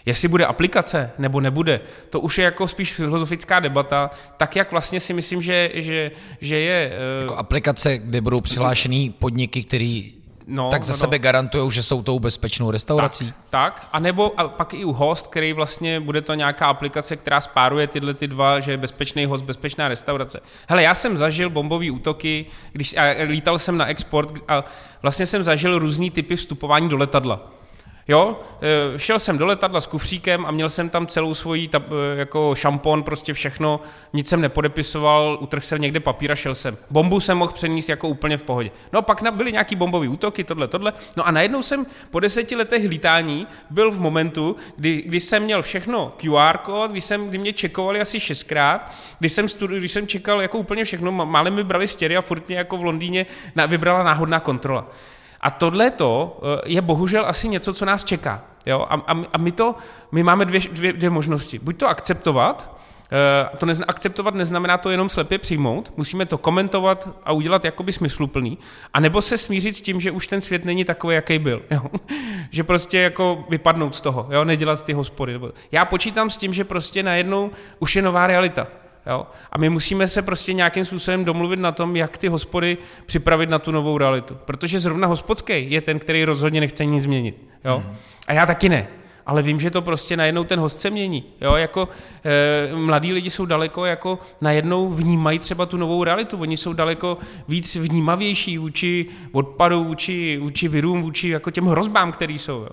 Jestli bude aplikace nebo nebude, to už je jako spíš filozofická debata, tak jak vlastně si myslím, že, že, že je... Jako aplikace, kde budou přihlášený podniky, který No, tak za no, sebe no. garantují, že jsou tou bezpečnou restaurací? Tak, tak. A nebo a pak i u host, který vlastně bude to nějaká aplikace, která spáruje tyhle ty dva, že je bezpečný host, bezpečná restaurace. Hele, já jsem zažil bombové útoky, když a lítal jsem na export a vlastně jsem zažil různý typy vstupování do letadla. Jo, e, šel jsem do letadla s kufříkem a měl jsem tam celou svoji e, jako šampon, prostě všechno, nic jsem nepodepisoval, utrhl jsem někde papír a šel jsem. Bombu jsem mohl přenést jako úplně v pohodě. No a pak byly nějaký bombové útoky, tohle, tohle. No a najednou jsem po deseti letech lítání byl v momentu, kdy, kdy jsem měl všechno QR kód, kdy, jsem, kdy mě čekovali asi šestkrát, kdy jsem, studi- kdy jsem čekal jako úplně všechno, málem mi brali stěry a furt mě jako v Londýně vybrala náhodná kontrola. A tohle to eh, je bohužel asi něco, co nás čeká. Jo? A, a, a my, to, my máme dvě, dvě, dvě možnosti. Buď to akceptovat, Uh, to nezna, akceptovat neznamená to jenom slepě přijmout, musíme to komentovat a udělat jakoby smysluplný, a nebo se smířit s tím, že už ten svět není takový, jaký byl. Jo? že prostě jako vypadnout z toho, jo? nedělat ty hospody. Já počítám s tím, že prostě najednou už je nová realita. Jo? A my musíme se prostě nějakým způsobem domluvit na tom, jak ty hospody připravit na tu novou realitu. Protože zrovna hospodský je ten, který rozhodně nechce nic změnit. Jo? Mm. A já taky ne. Ale vím, že to prostě najednou ten host se mění. Jo? Jako, e, mladí lidi jsou daleko, jako najednou vnímají třeba tu novou realitu. Oni jsou daleko víc vnímavější vůči odpadu, vůči, vůči virům, vůči jako těm hrozbám, které jsou. Jo?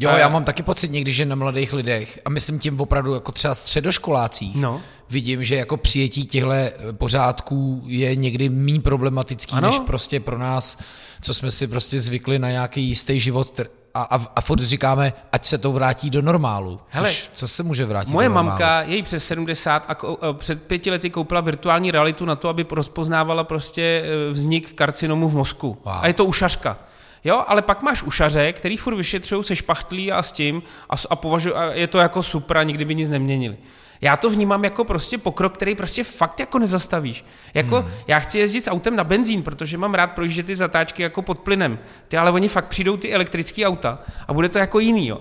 Jo, já mám taky pocit někdy, že na mladých lidech, a myslím tím opravdu jako třeba středoškolácích, no. Vidím, že jako přijetí těchto pořádků je někdy méně problematický, ano. než prostě pro nás, co jsme si prostě zvykli na nějaký jistý život, a, a, a furt říkáme, ať se to vrátí do normálu. Hele, Což, co se může vrátit Moje do normálu? mamka, její přes 70 a a před pěti lety koupila virtuální realitu na to, aby rozpoznávala prostě e, vznik karcinomu v mozku. Wow. A je to ušařka. Jo, ale pak máš ušaře, který furt vyšetřují se špachtlí a s tím a, a, považuji, a je to jako super a nikdy by nic neměnili. Já to vnímám jako prostě pokrok, který prostě fakt jako nezastavíš. Jako hmm. já chci jezdit s autem na benzín, protože mám rád projíždět ty zatáčky jako pod plynem. Ty ale oni fakt přijdou ty elektrické auta a bude to jako jiný, jo.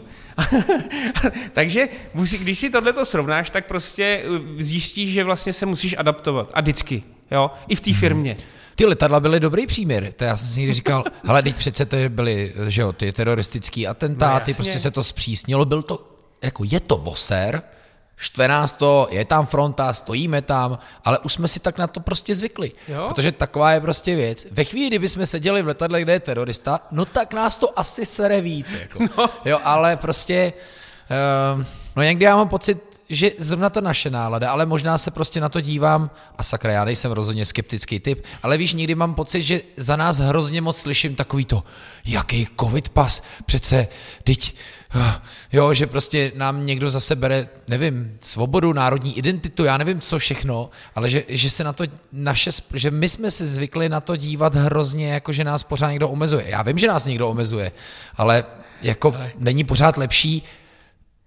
Takže když si tohle to srovnáš, tak prostě uh, zjistíš, že vlastně se musíš adaptovat. A vždycky, jo, i v té hmm. Ty letadla byly dobrý příměr. To já jsem si někdy říkal, hele, teď přece to byly, že jo, ty teroristický atentáty, no, prostě se to zpřísnilo, byl to, jako je to voser, štve nás to, je tam fronta, stojíme tam, ale už jsme si tak na to prostě zvykli. Jo? Protože taková je prostě věc. Ve chvíli, kdyby jsme seděli v letadle, kde je terorista, no tak nás to asi sere víc. Jako. No. Jo, ale prostě, uh, no někdy já mám pocit, že zrovna ta naše nálada, ale možná se prostě na to dívám, a sakra, já nejsem rozhodně skeptický typ, ale víš, někdy mám pocit, že za nás hrozně moc slyším takový to, jaký covid pas, přece, teď, uh, jo, že prostě nám někdo zase bere, nevím, svobodu, národní identitu, já nevím, co všechno, ale že, že se na to naše, že my jsme si zvykli na to dívat hrozně, jako že nás pořád někdo omezuje. Já vím, že nás někdo omezuje, ale jako ale... není pořád lepší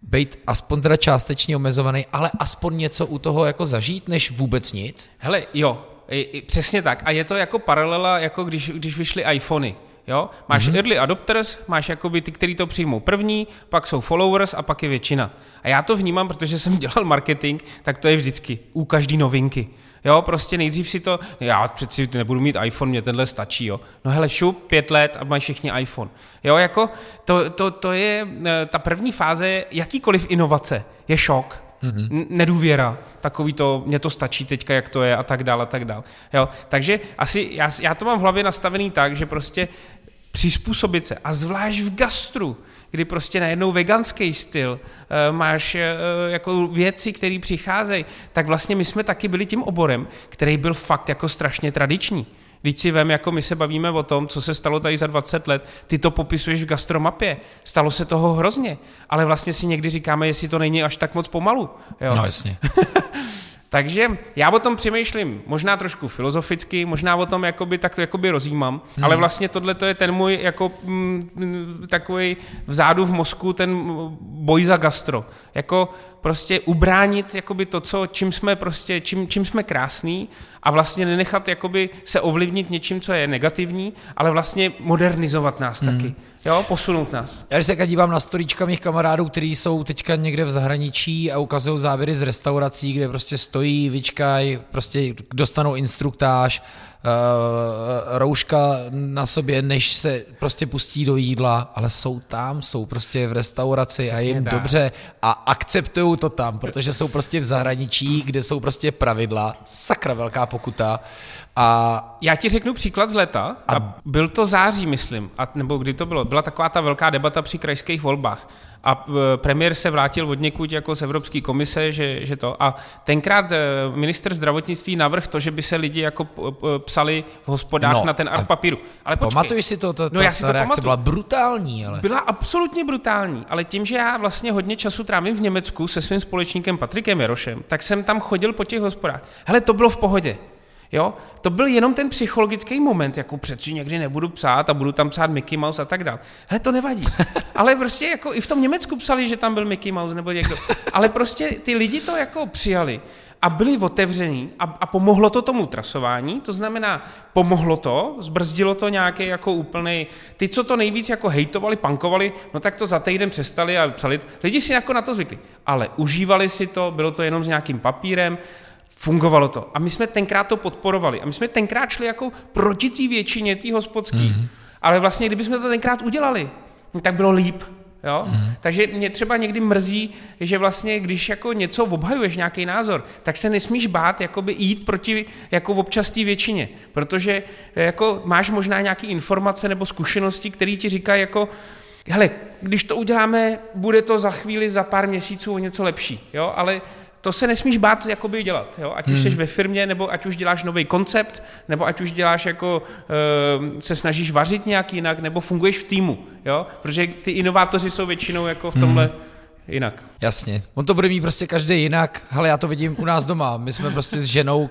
být aspoň teda částečně omezovaný, ale aspoň něco u toho jako zažít, než vůbec nic? Hele, jo, přesně tak. A je to jako paralela, jako když, když vyšly iPhony. Jo? Máš mm-hmm. early adopters, máš jakoby ty, kteří to přijmou první, pak jsou followers a pak je většina. A já to vnímám, protože jsem dělal marketing, tak to je vždycky u každé novinky. Jo, prostě nejdřív si to, já přeci nebudu mít iPhone, mě tenhle stačí, jo. No hele, šup, pět let a mají všichni iPhone. Jo, jako to, to, to je eh, ta první fáze jakýkoliv inovace, je šok, Mm-hmm. Nedůvěra, takový to, mně to stačí teďka, jak to je a tak dále a tak dále. Jo, takže asi já, já to mám v hlavě nastavený tak, že prostě přizpůsobit se. A zvlášť v gastru, kdy prostě najednou veganský styl, uh, máš uh, jako věci, které přicházejí, tak vlastně my jsme taky byli tím oborem, který byl fakt jako strašně tradiční. Když si vem, jako my se bavíme o tom, co se stalo tady za 20 let, ty to popisuješ v gastromapě. Stalo se toho hrozně, ale vlastně si někdy říkáme, jestli to není až tak moc pomalu. Jo? No jasně. Takže já o tom přemýšlím možná trošku filozoficky, možná o tom jakoby, tak to jakoby rozjímám, hmm. ale vlastně tohle to je ten můj jako m, mm, takový vzadu v mozku ten boj za gastro. Jako prostě ubránit jakoby to, co, čím jsme prostě, čím, čím jsme krásný a vlastně nenechat jakoby se ovlivnit něčím, co je negativní, ale vlastně modernizovat nás hmm. taky. Jo, posunout nás. Já když se dívám na storička mých kamarádů, kteří jsou teďka někde v zahraničí a ukazují závěry z restaurací, kde prostě stojí, vyčkají, prostě dostanou instruktáž, uh, rouška na sobě, než se prostě pustí do jídla, ale jsou tam, jsou prostě v restauraci Přesně a jim tak. dobře a akceptují to tam, protože jsou prostě v zahraničí, kde jsou prostě pravidla, sakra velká pokuta a já ti řeknu příklad z leta. A, a byl to září, myslím, a, nebo kdy to bylo. Byla taková ta velká debata při krajských volbách. A e, premiér se vrátil od někud jako z Evropské komise, že, že to. A tenkrát e, minister zdravotnictví navrh to, že by se lidi jako psali v hospodách no, na ten art papíru. Ale počkej. Pamatuješ si to? to no, já si ta to reakce pamatuju. byla brutální. Ale... Byla absolutně brutální, ale tím, že já vlastně hodně času trávím v Německu se svým společníkem Patrikem Jarošem, tak jsem tam chodil po těch hospodách. Hele, to bylo v pohodě. Jo? To byl jenom ten psychologický moment, jako přeci někdy nebudu psát a budu tam psát Mickey Mouse a tak dále. Hele, to nevadí. Ale prostě jako i v tom Německu psali, že tam byl Mickey Mouse nebo někdo. Ale prostě ty lidi to jako přijali a byli otevření a, a pomohlo to tomu trasování, to znamená, pomohlo to, zbrzdilo to nějaký jako úplný, ty, co to nejvíc jako hejtovali, pankovali, no tak to za týden přestali a psali, lidi si jako na to zvykli, ale užívali si to, bylo to jenom s nějakým papírem, fungovalo to. A my jsme tenkrát to podporovali. A my jsme tenkrát šli jako proti té většině, té hospodský. Mm-hmm. Ale vlastně, kdybychom to tenkrát udělali, tak bylo líp. Jo? Mm. Takže mě třeba někdy mrzí, že vlastně, když jako něco obhajuješ, nějaký názor, tak se nesmíš bát jakoby jít proti jako občas té většině, protože jako máš možná nějaké informace nebo zkušenosti, které ti říkají jako, hele, když to uděláme, bude to za chvíli, za pár měsíců o něco lepší, jo? ale to se nesmíš bát jakoby dělat, jo? ať už hmm. jsi ve firmě, nebo ať už děláš nový koncept, nebo ať už děláš jako, uh, se snažíš vařit nějak jinak, nebo funguješ v týmu, jo? protože ty inovátoři jsou většinou jako v tomhle hmm jinak. Jasně. On to bude mít prostě každý jinak. Ale já to vidím u nás doma. My jsme prostě s ženou, uh,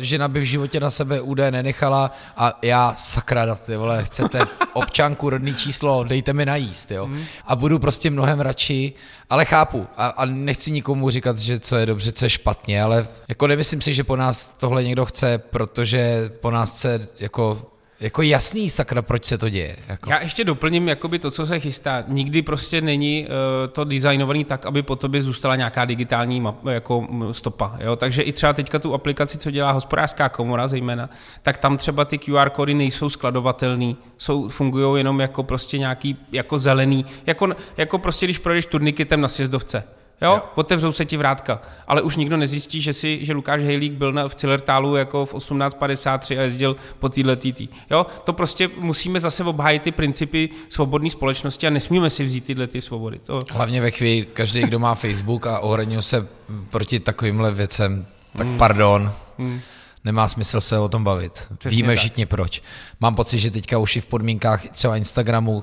žena by v životě na sebe údaje nenechala a já, sakra, ty vole, chcete občanku, rodný číslo, dejte mi najíst, jo. Hmm. A budu prostě mnohem radši, ale chápu. A, a nechci nikomu říkat, že co je dobře, co je špatně, ale jako nemyslím si, že po nás tohle někdo chce, protože po nás chce jako jako jasný sakra, proč se to děje. Jako. Já ještě doplním jakoby to, co se chystá. Nikdy prostě není uh, to designovaný tak, aby po tobě zůstala nějaká digitální map, jako stopa. Jo? Takže i třeba teďka tu aplikaci, co dělá hospodářská komora zejména, tak tam třeba ty QR kódy nejsou skladovatelný, jsou, fungují jenom jako prostě nějaký jako zelený, jako, jako prostě když projdeš turniketem na sjezdovce. Jo? jo? Otevřou se ti vrátka. Ale už nikdo nezjistí, že, si, že Lukáš Hejlík byl na, v Cillertálu jako v 1853 a jezdil po téhle TT. Jo? To prostě musíme zase obhájit ty principy svobodné společnosti a nesmíme si vzít tyhle ty svobody. To... Hlavně ve chvíli, každý, kdo má Facebook a ohraňuje se proti takovýmhle věcem, tak hmm. pardon. Hmm nemá smysl se o tom bavit. Přesně Víme tak. všichni proč. Mám pocit, že teďka už i v podmínkách třeba Instagramu uh,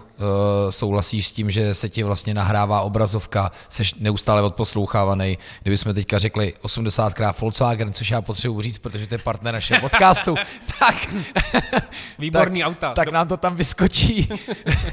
souhlasíš s tím, že se ti vlastně nahrává obrazovka, seš neustále odposlouchávaný. Kdybychom teďka řekli 80krát Volkswagen, což já potřebuji říct, protože to je partner našeho podcastu, tak, Výborný tak, auta. tak nám to tam vyskočí.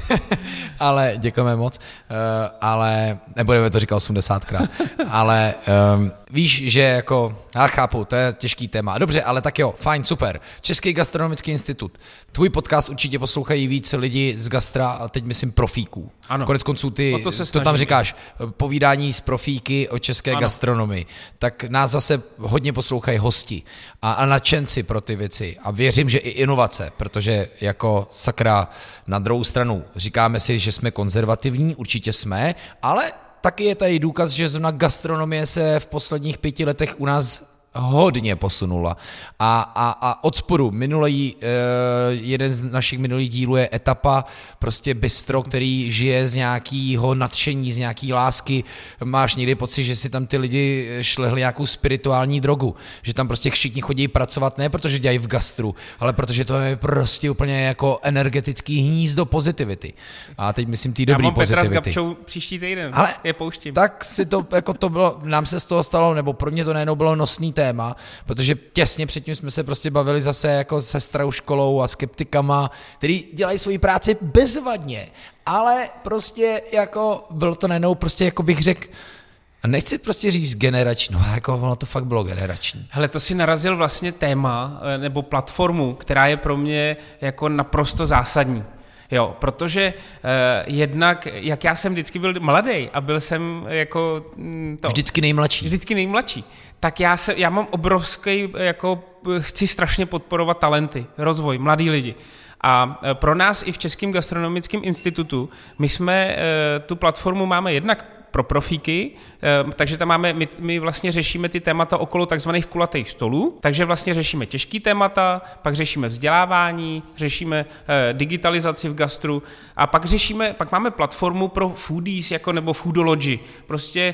ale děkujeme moc. Uh, ale nebudeme to říkat 80krát. ale um, víš, že jako, já chápu, to je těžký téma. Dobře, ale tak jo, fajn, super. Český gastronomický institut. Tvůj podcast určitě poslouchají víc lidi z gastra, a teď myslím profíků. Ano. Konec konců ty, to, to tam říkáš, povídání z profíky o české ano. gastronomii. Tak nás zase hodně poslouchají hosti a, a nadšenci pro ty věci. A věřím, že i inovace, protože jako sakra na druhou stranu říkáme si, že jsme konzervativní, určitě jsme, ale taky je tady důkaz, že zrovna gastronomie se v posledních pěti letech u nás hodně posunula. A, a, a od spodu minulý, uh, jeden z našich minulých dílů je etapa, prostě bistro, který žije z nějakého nadšení, z nějaký lásky. Máš někdy pocit, že si tam ty lidi šlehli nějakou spirituální drogu, že tam prostě všichni chodí pracovat ne protože dělají v gastru, ale protože to je prostě úplně jako energetický hnízdo pozitivity. A teď myslím ty dobrý pozitivity. Petra s Gabčou příští týden, ale je pouštím. Tak si to, jako to bylo, nám se z toho stalo, nebo pro mě to najednou bylo nosný téma, protože těsně předtím jsme se prostě bavili zase jako se starou školou a skeptikama, který dělají svoji práci bezvadně, ale prostě jako byl to najednou prostě jako bych řekl, a nechci prostě říct generační, no jako ono to fakt bylo generační. Hele, to si narazil vlastně téma eh, nebo platformu, která je pro mě jako naprosto zásadní. Jo, protože eh, jednak, jak já jsem vždycky byl mladý a byl jsem jako... Mm, to, vždycky nejmladší. Vždycky nejmladší. Tak já, se, já mám obrovský, jako chci strašně podporovat talenty, rozvoj, mladí lidi. A eh, pro nás i v Českém gastronomickém institutu, my jsme eh, tu platformu máme jednak pro profíky, eh, takže tam máme, my, my vlastně řešíme ty témata okolo takzvaných kulatých stolů, takže vlastně řešíme těžký témata, pak řešíme vzdělávání, řešíme digitalizaci v gastru a pak řešíme, pak máme platformu pro foodies jako nebo foodology, prostě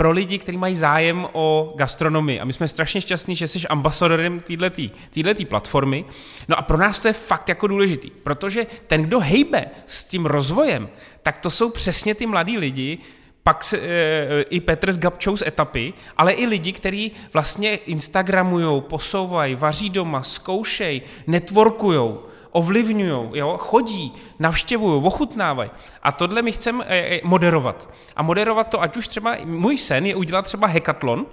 pro lidi, kteří mají zájem o gastronomii. A my jsme strašně šťastní, že jsi ambasadorem této platformy. No a pro nás to je fakt jako důležitý, protože ten, kdo hejbe s tím rozvojem, tak to jsou přesně ty mladí lidi, pak se, e, i Petr s Gabčou z etapy, ale i lidi, kteří vlastně Instagramujou, posouvají, vaří doma, zkoušejí, networkujou, ovlivňují, chodí, navštěvují, ochutnávají. A tohle my chceme e, moderovat. A moderovat to, ať už třeba, můj sen je udělat třeba hackathon,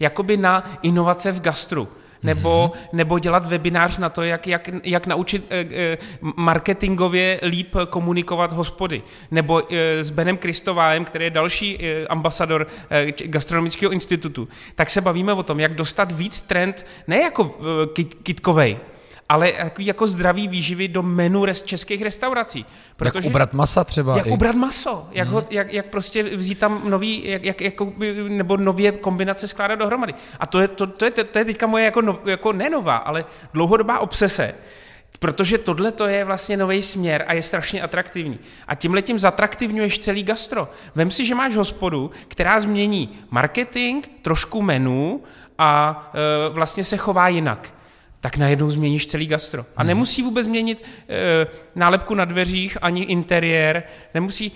jakoby na inovace v gastru nebo, mm-hmm. nebo dělat webinář na to, jak, jak, jak naučit eh, eh, marketingově líp komunikovat hospody. Nebo eh, s Benem Kristovájem, který je další eh, ambasador eh, gastronomického institutu, tak se bavíme o tom, jak dostat víc trend, ne jako eh, kitkovej, ale jako zdravý výživy do menu rest, českých restaurací. Protože, jak ubrat masa třeba. Jak i. ubrat maso, jak, hmm. ho, jak, jak prostě vzít tam nový, jak, jak, jako, nebo nově kombinace skládat dohromady. A to je, to, to je, to je teďka moje jako, no, jako nenová, ale dlouhodobá obsese, Protože tohle to je vlastně nový směr a je strašně atraktivní. A tím letím zatraktivňuješ celý gastro. Vem si, že máš hospodu, která změní marketing, trošku menu a e, vlastně se chová jinak tak najednou změníš celý gastro. A hmm. nemusí vůbec změnit e, nálepku na dveřích, ani interiér, nemusí,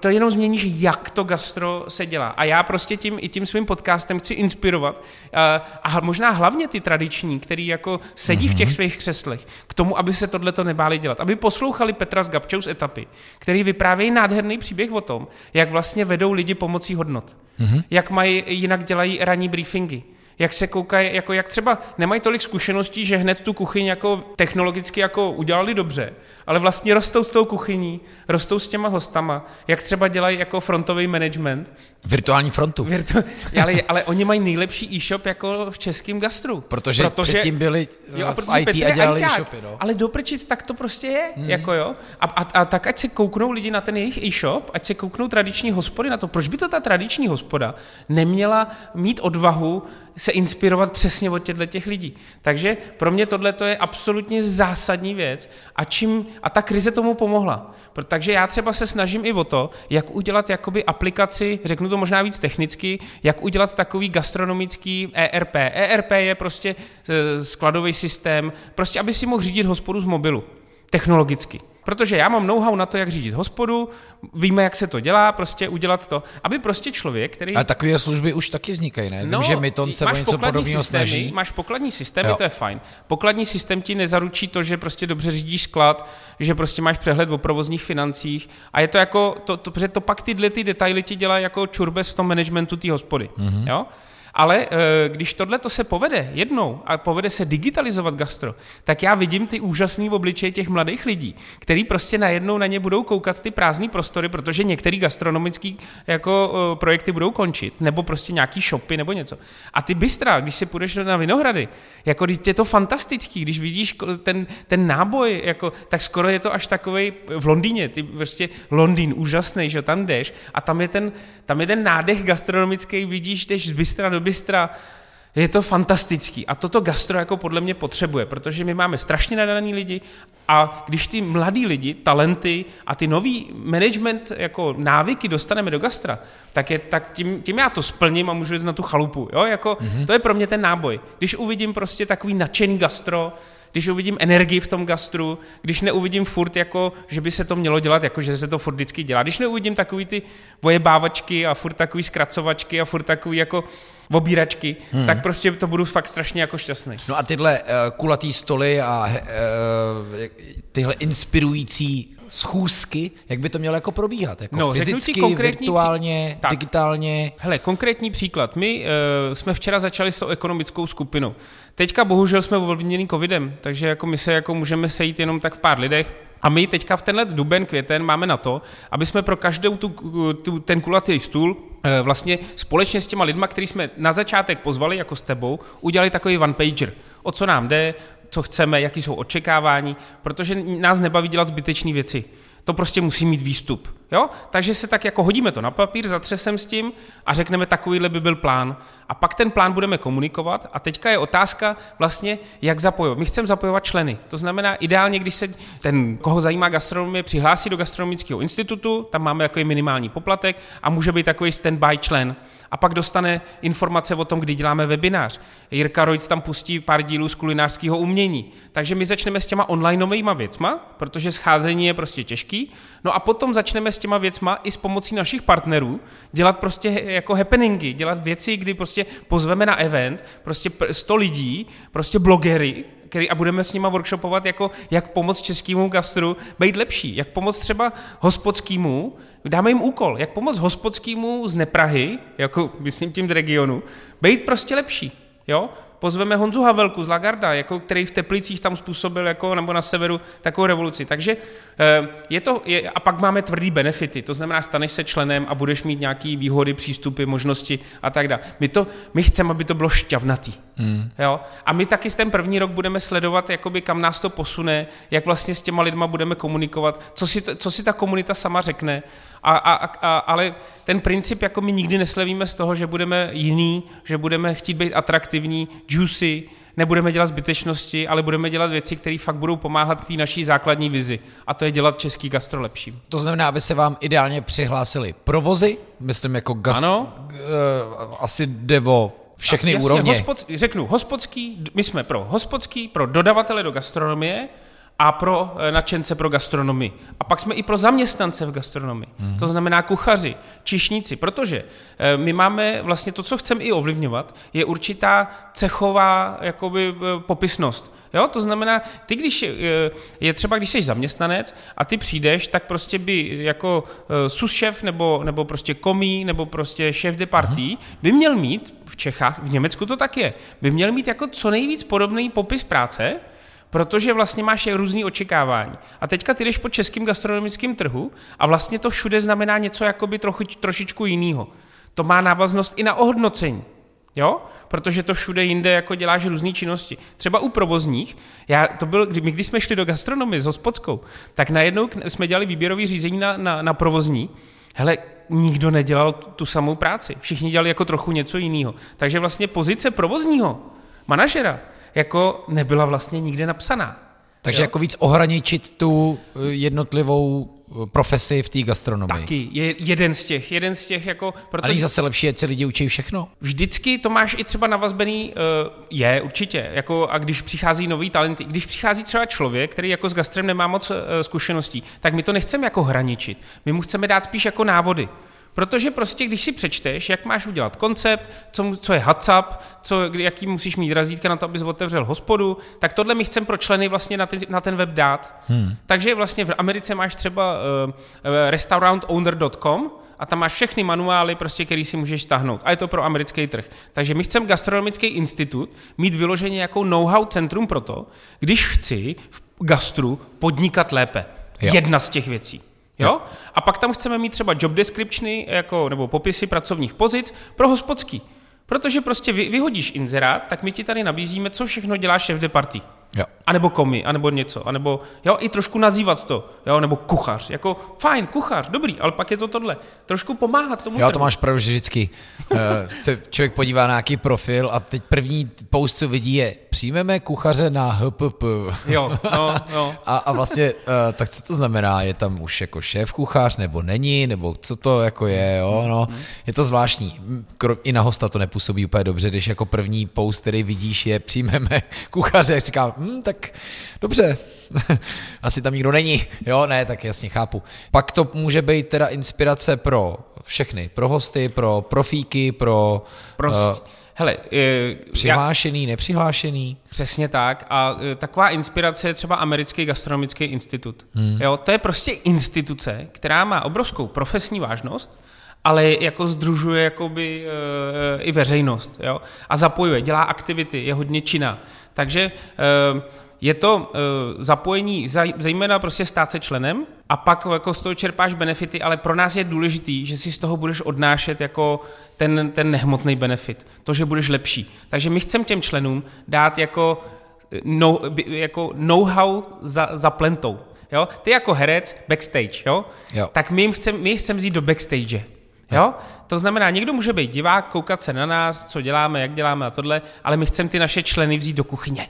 to jenom změníš, jak to gastro se dělá. A já prostě tím i tím svým podcastem chci inspirovat e, a možná hlavně ty tradiční, který jako sedí v těch mhm. svých křeslech, k tomu, aby se tohle to nebáli dělat. Aby poslouchali Petra z Gabčou z etapy, který vyprávějí nádherný příběh o tom, jak vlastně vedou lidi pomocí hodnot. Hmm. Jak mají, jinak dělají ranní briefingy jak se koukají, jako jak třeba nemají tolik zkušeností, že hned tu kuchyň jako technologicky jako udělali dobře, ale vlastně rostou s tou kuchyní, rostou s těma hostama, jak třeba dělají jako frontový management. Virtuální frontu. Virtu... ale, ale oni mají nejlepší e-shop jako v českém gastru. Protože, protože předtím byli jo, v IT a dělali e-shopy. No. Ale doprčit, tak to prostě je. Hmm. Jako jo. A, a, a, tak ať se kouknou lidi na ten jejich e-shop, ať se kouknou tradiční hospody na to. Proč by to ta tradiční hospoda neměla mít odvahu se inspirovat přesně od těchto těch lidí. Takže pro mě tohle je absolutně zásadní věc a, čím, a ta krize tomu pomohla. Takže já třeba se snažím i o to, jak udělat jakoby aplikaci, řeknu to možná víc technicky, jak udělat takový gastronomický ERP. ERP je prostě e, skladový systém, prostě aby si mohl řídit hospodu z mobilu technologicky. Protože já mám know-how na to, jak řídit hospodu, víme, jak se to dělá, prostě udělat to, aby prostě člověk, který... Ale takové služby už taky vznikají, ne? No, Vím, že Myton se o něco podobného snaží. Máš pokladní systémy, jo. to je fajn. Pokladní systém ti nezaručí to, že prostě dobře řídíš sklad, že prostě máš přehled o provozních financích a je to jako, to, to, protože to pak tyhle ty detaily ti dělá jako čurbes v tom managementu té hospody. Mm-hmm. Jo? Ale eh, když tohle to se povede jednou a povede se digitalizovat gastro, tak já vidím ty úžasné obličeje těch mladých lidí, který prostě najednou na ně budou koukat ty prázdné prostory, protože některé gastronomické jako eh, projekty budou končit, nebo prostě nějaký shopy nebo něco. A ty bystra, když si půjdeš na Vinohrady, jako je to fantastický, když vidíš ten, ten náboj, jako, tak skoro je to až takový v Londýně, ty prostě Londýn, úžasný, že tam jdeš a tam je ten, tam je ten nádech gastronomický, vidíš, jdeš z bystra do bystra, Je to fantastický a toto gastro jako podle mě potřebuje, protože my máme strašně nadaný lidi a když ty mladí lidi, talenty a ty nový management jako návyky dostaneme do gastra, tak, je, tak tím, tím já to splním a můžu jít na tu chalupu. Jo? Jako, mm-hmm. To je pro mě ten náboj. Když uvidím prostě takový nadšený gastro, když uvidím energii v tom gastru, když neuvidím furt, jako, že by se to mělo dělat, jako že se to furt vždycky dělá, když neuvidím takový ty vojebávačky a furt takový zkracovačky a furt takový jako obíračky, hmm. tak prostě to budu fakt strašně jako šťastný. No a tyhle uh, kulatý stoly a uh, tyhle inspirující schůzky, jak by to mělo jako probíhat? Jako no, fyzicky, virtuálně, pří... digitálně? Hele, konkrétní příklad. My uh, jsme včera začali s tou ekonomickou skupinou. Teďka bohužel jsme ovlivněni covidem, takže jako my se jako můžeme sejít jenom tak v pár lidech. A my teďka v tenhle duben, květen máme na to, aby jsme pro každou tu, tu, ten kulatý stůl eh, vlastně společně s těma lidma, který jsme na začátek pozvali, jako s tebou, udělali takový one pager. O co nám jde, co chceme, jaký jsou očekávání, protože nás nebaví dělat zbytečné věci. To prostě musí mít výstup. Jo? Takže se tak jako hodíme to na papír, zatřesem s tím a řekneme, takovýhle by byl plán. A pak ten plán budeme komunikovat a teďka je otázka vlastně, jak zapojovat. My chceme zapojovat členy. To znamená, ideálně, když se ten, koho zajímá gastronomie, přihlásí do gastronomického institutu, tam máme takový minimální poplatek a může být takový stand-by člen. A pak dostane informace o tom, kdy děláme webinář. Jirka Rojt tam pustí pár dílů z kulinářského umění. Takže my začneme s těma onlineovými věcma, protože scházení je prostě těžký. No a potom začneme s těma věcma i s pomocí našich partnerů dělat prostě jako happeningy, dělat věci, kdy prostě pozveme na event prostě 100 lidí, prostě blogery, který, a budeme s nima workshopovat, jako jak pomoct českému gastru být lepší, jak pomoct třeba hospodskému, dáme jim úkol, jak pomoct hospodskému z Neprahy, jako myslím tím regionu, být prostě lepší. Jo? Pozveme Honzu Havelku z Lagarda, jako, který v Teplicích tam způsobil, jako, nebo na severu, takovou revoluci. Takže eh, je to, je, a pak máme tvrdý benefity, to znamená, staneš se členem a budeš mít nějaké výhody, přístupy, možnosti a tak dále. My, to, my chceme, aby to bylo šťavnatý. Mm. Jo? A my taky ten první rok budeme sledovat, jakoby, kam nás to posune, jak vlastně s těma lidma budeme komunikovat, co si, co si ta komunita sama řekne. A, a, a, ale ten princip, jako my nikdy neslevíme z toho, že budeme jiný, že budeme chtít být atraktivní, juicy, nebudeme dělat zbytečnosti, ale budeme dělat věci, které fakt budou pomáhat té naší základní vizi. A to je dělat český gastro lepším. To znamená, aby se vám ideálně přihlásili provozy, myslím jako gas, ano. Uh, asi devo všechny jasně, úrovně. Hospod, řeknu, hospodský, my jsme pro hospodský, pro dodavatele do gastronomie, a pro eh, nadšence pro gastronomii. A pak jsme i pro zaměstnance v gastronomii. Hmm. To znamená kuchaři, čišníci, protože eh, my máme vlastně to, co chceme i ovlivňovat, je určitá cechová jakoby, eh, popisnost. Jo? To znamená, ty když je třeba, když jsi zaměstnanec a ty přijdeš, tak prostě by jako sus šéf nebo, nebo prostě komí nebo prostě šéf de party hmm. by měl mít v Čechách, v Německu to tak je, by měl mít jako co nejvíc podobný popis práce, protože vlastně máš různý očekávání. A teďka ty jdeš po českým gastronomickém trhu a vlastně to všude znamená něco jakoby trochu, trošičku jiného. To má návaznost i na ohodnocení. Jo? Protože to všude jinde jako děláš různé činnosti. Třeba u provozních, já, to byl, kdy, my když jsme šli do gastronomie s hospodskou, tak najednou jsme dělali výběrový řízení na, na, na provozní. Hele, nikdo nedělal tu samou práci. Všichni dělali jako trochu něco jiného. Takže vlastně pozice provozního manažera jako nebyla vlastně nikde napsaná. Takže jo? jako víc ohraničit tu eh, jednotlivou eh, profesi v té gastronomii. Taky, je jeden z těch, jeden z těch jako... Protože Ale zase lepší, ať se lidi učí všechno. Vždycky to máš i třeba navazbený, uh, je určitě, jako a když přichází nový talenty, když přichází třeba člověk, který jako s gastrem nemá moc zkušeností, tak my to nechceme jako hraničit, my mu chceme dát spíš jako návody. Protože prostě, když si přečteš, jak máš udělat koncept, co, co je WhatsApp, co, jaký musíš mít razítka na to, abys otevřel hospodu, tak tohle my chceme pro členy vlastně na, ty, na ten web dát. Hmm. Takže vlastně v Americe máš třeba uh, restaurantowner.com, a tam máš všechny manuály, prostě, který si můžeš stáhnout. A je to pro americký trh. Takže my chceme gastronomický institut mít vyloženě jako know-how centrum pro to, když chci v gastru podnikat lépe. Jo. Jedna z těch věcí. Jo? A pak tam chceme mít třeba job descriptiony jako, nebo popisy pracovních pozic pro hospodský. Protože prostě vy, vyhodíš inzerát, tak my ti tady nabízíme, co všechno dělá šéf de. Jo. A nebo komi, a nebo něco, a nebo jo, i trošku nazývat to, jo, nebo kuchař, jako fajn, kuchař, dobrý, ale pak je to tohle. Trošku pomáhat tomu Jo, to trhu. máš pravdu, že vždycky uh, se člověk podívá na nějaký profil a teď první post, co vidí, je přijmeme kuchaře na HPP. Jo, no, no. A, a vlastně, uh, tak co to znamená? Je tam už jako šéf kuchař, nebo není, nebo co to jako je, jo, no. Je to zvláštní. Kro- I na hosta to nepůsobí úplně dobře, když jako první post, který vidíš, je přijmeme kuchaře, jak říkám, hm, tak dobře, asi tam nikdo není, jo, ne, tak jasně chápu. Pak to může být teda inspirace pro všechny, pro hosty, pro profíky, pro Prostě, uh, hele, eh, já, přihlášený, nepřihlášený. Přesně tak. A e, taková inspirace je třeba Americký gastronomický institut. Hmm. Jo, to je prostě instituce, která má obrovskou profesní vážnost, ale jako združuje jakoby e, i veřejnost. Jo? A zapojuje, dělá aktivity, je hodně činná. Takže e, je to e, zapojení, zejména prostě stát se členem a pak jako z toho čerpáš benefity, ale pro nás je důležitý, že si z toho budeš odnášet jako ten, ten nehmotný benefit, to, že budeš lepší. Takže my chceme těm členům dát jako no, jako know-how za, za plentou. Jo? Ty jako herec backstage, jo? Jo. tak my jim chceme my chcem vzít do backstage. Jo? To znamená, někdo může být divák, koukat se na nás, co děláme, jak děláme a tohle, ale my chceme ty naše členy vzít do kuchyně.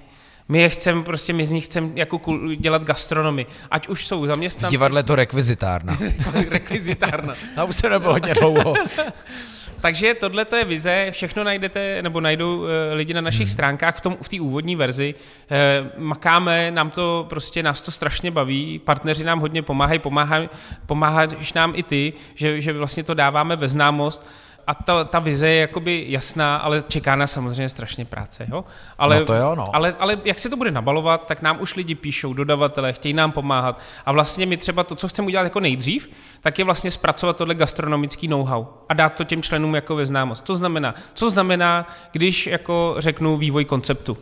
My je chceme, prostě my z nich chceme jako dělat gastronomy. Ať už jsou V zaměstnanci. divadle to rekvizitárna. rekvizitárna. A už se nebylo hodně dlouho. Takže tohle to je vize, všechno najdete, nebo najdou e, lidi na našich hmm. stránkách v, tom, v té úvodní verzi. E, makáme, nám to prostě, nás to strašně baví, partneři nám hodně pomáhají, pomáhají, pomáháš nám i ty, že, že vlastně to dáváme ve známost a ta, ta vize je jakoby jasná, ale čeká nás samozřejmě strašně práce. Jo? Ale, No to jo, no. ale, ale jak se to bude nabalovat, tak nám už lidi píšou, dodavatelé, chtějí nám pomáhat. A vlastně my třeba to, co chceme udělat jako nejdřív, tak je vlastně zpracovat tohle gastronomický know-how a dát to těm členům jako ve známost. To znamená, co znamená, když jako řeknu vývoj konceptu.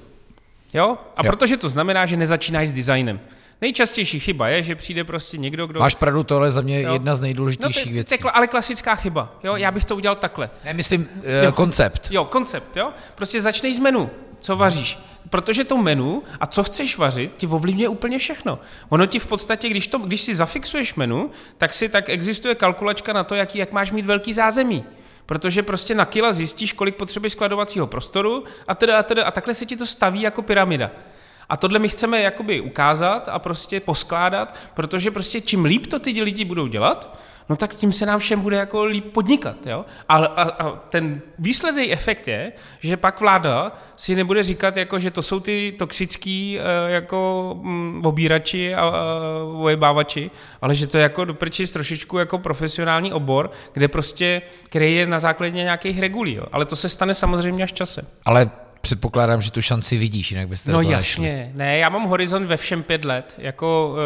Jo? A Jo. protože to znamená, že nezačínáš s designem. Nejčastější chyba je, že přijde prostě někdo, kdo... Máš pravdu, tohle je za mě Jo. jedna z no, nejdůležitějších to, věcí. to je kla- ale klasická chyba. Jo? Já bych to udělal takhle. Ne, myslím uh, koncept. Jo, koncept, jo? Prostě začneš z menu, co vaříš. Protože to menu a co chceš vařit, ti ovlivňuje úplně všechno. Ono ti v podstatě, když, to, když si zafixuješ menu, tak si tak existuje kalkulačka na to, jaký, jak máš mít velký zázemí. Protože prostě na kila zjistíš, kolik potřebuješ skladovacího prostoru a teda a teda a takhle se ti to staví jako pyramida. A tohle my chceme jakoby ukázat a prostě poskládat, protože prostě čím líp to ty lidi budou dělat, no tak tím se nám všem bude jako líp podnikat. Jo? A, a, a ten výsledný efekt je, že pak vláda si nebude říkat, jako, že to jsou ty toxický eh, jako mm, obírači a, a ojebávači, ale že to je jako doprčit trošičku jako profesionální obor, kde prostě, který je na základě nějakých regulí. Jo? Ale to se stane samozřejmě až časem. Ale předpokládám, že tu šanci vidíš, jinak byste No jasně, ne, já mám horizont ve všem pět let, jako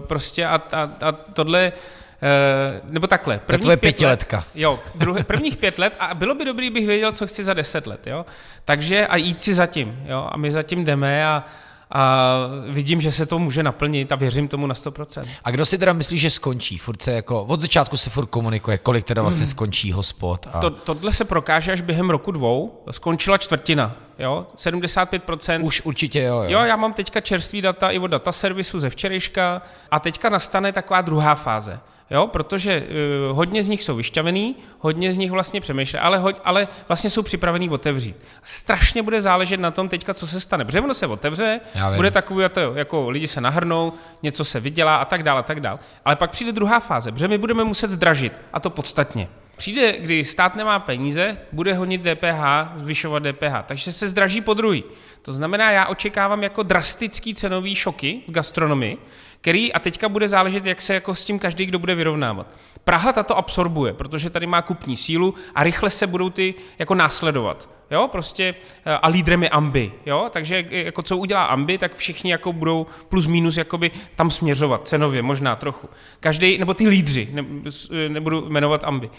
uh, prostě a, a, a tohle, uh, nebo takhle. To je tvoje pětiletka. Let, jo, druhé, prvních pět let a bylo by dobrý, bych věděl, co chci za deset let, jo. Takže a jít si zatím, jo, a my zatím jdeme a, a vidím, že se to může naplnit a věřím tomu na 100%. A kdo si teda myslí, že skončí? Furt se jako, od začátku se furt komunikuje, kolik teda vlastně skončí hospod. A... To, tohle se prokáže až během roku dvou, skončila čtvrtina, jo, 75%. Už určitě jo, jo. Jo, já mám teďka čerstvý data i od data servisu ze včerejška a teďka nastane taková druhá fáze. Jo, protože uh, hodně z nich jsou vyšťavený, hodně z nich vlastně přemýšlí, ale, hoď, ale vlastně jsou připravený otevřít. Strašně bude záležet na tom teďka, co se stane. Ono se otevře, bude takový, jako, jako lidi se nahrnou, něco se vydělá a tak dále, a tak dále. Ale pak přijde druhá fáze, protože my budeme muset zdražit, a to podstatně. Přijde, kdy stát nemá peníze, bude honit DPH, zvyšovat DPH, takže se zdraží po druhý. To znamená, já očekávám jako drastický cenový šoky v gastronomii, který a teďka bude záležet, jak se jako s tím každý, kdo bude vyrovnávat. Praha tato absorbuje, protože tady má kupní sílu a rychle se budou ty jako následovat. Jo, prostě eh, a lídrem je Ambi, jo, takže jako co udělá Ambi, tak všichni jako budou plus minus jakoby tam směřovat, cenově možná trochu. Každý, nebo ty lídři, ne, s- nebudu jmenovat Ambi.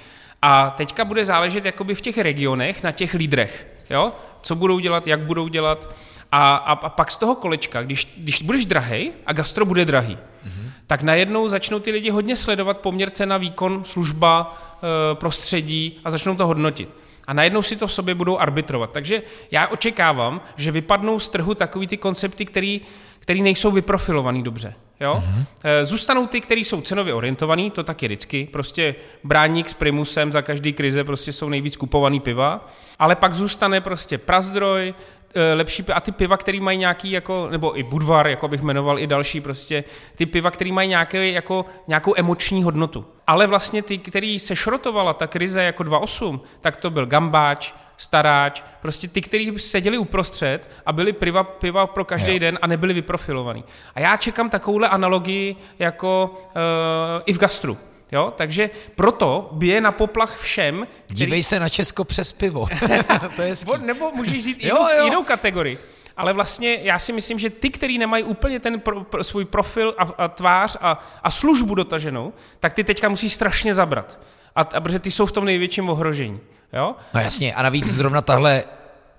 A teďka bude záležet jakoby v těch regionech na těch lídrech, jo, co budou dělat, jak budou dělat a, a, a pak z toho kolečka, když, když budeš drahej a gastro bude drahý, mm-hmm. tak najednou začnou ty lidi hodně sledovat poměr cena, výkon, služba, e, prostředí a začnou to hodnotit. A najednou si to v sobě budou arbitrovat. Takže já očekávám, že vypadnou z trhu takový ty koncepty, který, který nejsou vyprofilovaný dobře. Jo? Mm-hmm. Zůstanou ty, který jsou cenově orientovaný, to taky vždycky. Prostě bráník s primusem za každý krize prostě jsou nejvíc kupovaný piva. Ale pak zůstane prostě prazdroj, lepší piva, a ty piva, které mají nějaký, jako, nebo i Budvar, jako bych jmenoval, i další prostě, ty piva, které mají nějaké, jako, nějakou emoční hodnotu. Ale vlastně ty, který se šrotovala ta krize jako 2.8, tak to byl Gambáč, staráč, prostě ty, kteří seděli uprostřed a byli piva, piva pro každý den a nebyli vyprofilovaní. A já čekám takovouhle analogii jako uh, i v gastru. Jo? Takže proto bije na poplach všem. Který... Dívej se na Česko přes pivo. to je Nebo můžeš jít jinou, jo, jo. jinou kategorii. Ale vlastně já si myslím, že ty, kteří nemají úplně ten pro, pro, svůj profil a, a tvář a, a službu dotaženou, tak ty teďka musí strašně zabrat. A, a protože ty jsou v tom největším ohrožení. Jo? No jasně, a navíc zrovna tahle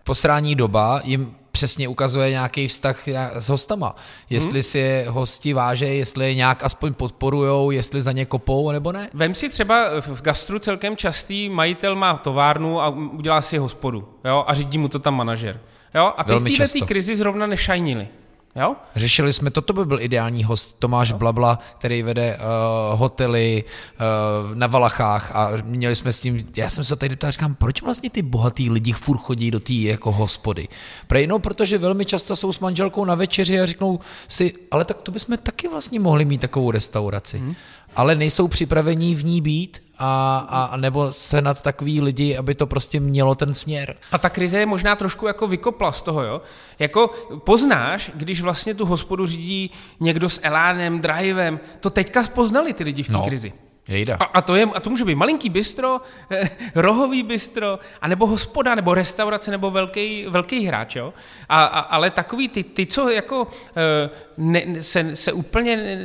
posrání doba jim přesně ukazuje nějaký vztah s hostama. Jestli hmm. si je hosti váže, jestli je nějak aspoň podporujou, jestli za ně kopou, nebo ne. Vem si třeba v gastru celkem častý majitel má továrnu a udělá si hospodu jo, a řídí mu to tam manažer. Jo? A ty Velmi v této krizi zrovna nešajnili. Jo? Řešili jsme, toto by byl ideální host, Tomáš jo. Blabla, který vede uh, hotely uh, na Valachách a měli jsme s tím, já jsem se tady ptal, říkám, proč vlastně ty bohatý lidi furt chodí do té jako hospody? Prej, no, protože velmi často jsou s manželkou na večeři a řeknou si, ale tak to bychom taky vlastně mohli mít takovou restauraci. Hmm ale nejsou připravení v ní být a, a nebo nad takový lidi, aby to prostě mělo ten směr. A ta krize je možná trošku jako vykopla z toho, jo? Jako poznáš, když vlastně tu hospodu řídí někdo s elánem, drivem, to teďka poznali ty lidi v té no. krizi. Jejda. A, a, to je, a to může být malinký bistro, eh, rohový bistro, anebo hospoda, nebo restaurace, nebo velký, velký hráč, jo? A, a, ale takový ty, ty co jako eh, ne, se, se úplně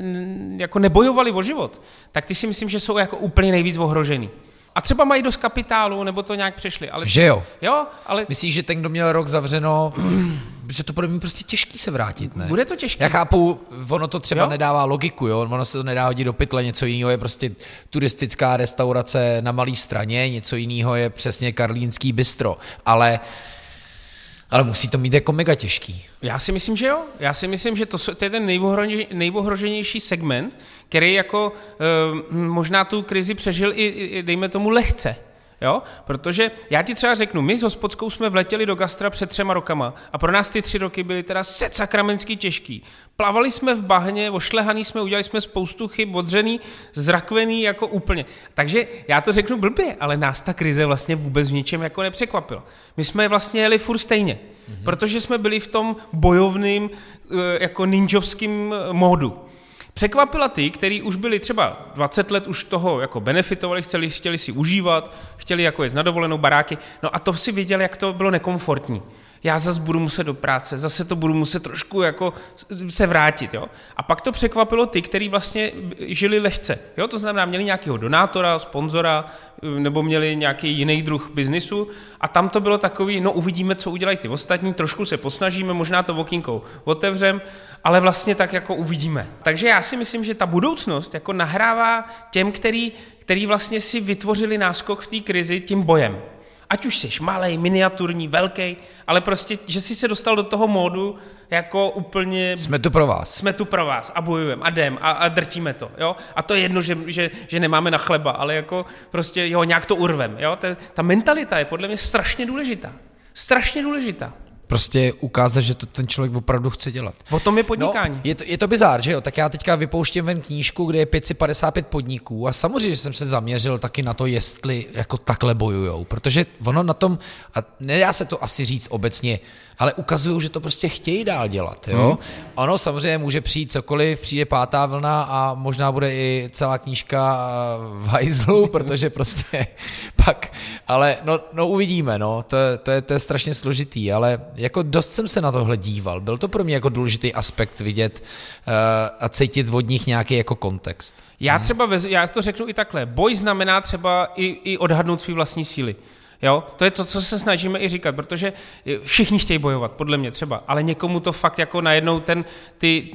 jako nebojovali o život, tak ty si myslím, že jsou jako úplně nejvíc ohrožený. A třeba mají dost kapitálu, nebo to nějak přešli. Ale že jo? Jo, ale... Myslíš, že ten, kdo měl rok zavřeno, že to bude mít prostě těžký se vrátit, ne? Bude to těžké. Já chápu, ono to třeba jo? nedává logiku, jo? Ono se to nedá hodit do pytle, něco jiného je prostě turistická restaurace na malé straně, něco jiného je přesně karlínský bistro, ale ale musí to mít jako mega těžký. Já si myslím, že jo. Já si myslím, že to, to je ten nejvohroženější segment, který jako e, možná tu krizi přežil i, i, dejme tomu, lehce. Jo? Protože já ti třeba řeknu, my s hospodskou jsme vletěli do gastra před třema rokama a pro nás ty tři roky byly teda set sakramensky těžký. Plavali jsme v bahně, ošlehaný jsme, udělali jsme spoustu chyb, odřený, zrakvený jako úplně. Takže já to řeknu blbě, ale nás ta krize vlastně vůbec v ničem jako nepřekvapila. My jsme vlastně jeli furt stejně, mm-hmm. protože jsme byli v tom bojovným eh, jako ninjovským módu překvapila ty, kteří už byli třeba 20 let už toho jako benefitovali, chtěli, chtěli si užívat, chtěli jako jít na dovolenou baráky, no a to si viděli, jak to bylo nekomfortní já zase budu muset do práce, zase to budu muset trošku jako se vrátit, jo. A pak to překvapilo ty, kteří vlastně žili lehce, jo, to znamená, měli nějakého donátora, sponzora, nebo měli nějaký jiný druh biznisu a tam to bylo takový, no uvidíme, co udělají ty ostatní, trošku se posnažíme, možná to okýnkou otevřem, ale vlastně tak jako uvidíme. Takže já si myslím, že ta budoucnost jako nahrává těm, který, který vlastně si vytvořili náskok v té krizi tím bojem. Ať už jsi malý, miniaturní, velký, ale prostě, že jsi se dostal do toho módu jako úplně... Jsme tu pro vás. Jsme tu pro vás a bojujeme a jdem a, a drtíme to, jo. A to je jedno, že, že, že nemáme na chleba, ale jako prostě, jo, nějak to urvem, jo. Ta, ta mentalita je podle mě strašně důležitá. Strašně důležitá prostě ukázat, že to ten člověk opravdu chce dělat. O tom je podnikání. No, je, to, je to bizár, že jo? Tak já teďka vypouštím ven knížku, kde je 555 podniků a samozřejmě že jsem se zaměřil taky na to, jestli jako takhle bojujou, protože ono na tom, a nedá se to asi říct obecně, ale ukazují, že to prostě chtějí dál dělat. Jo? Hmm. Ono samozřejmě může přijít cokoliv, přijde pátá vlna a možná bude i celá knížka v hajzlu, protože prostě pak, ale no, no uvidíme, no, to, to, je, to je strašně složitý, ale jako dost jsem se na tohle díval. Byl to pro mě jako důležitý aspekt vidět uh, a cítit od nich nějaký jako kontext. Já hmm. třeba, já to řeknu i takhle, boj znamená třeba i, i odhadnout svý vlastní síly. Jo, to je to, co se snažíme i říkat, protože všichni chtějí bojovat, podle mě třeba, ale někomu to fakt jako najednou ten, ty,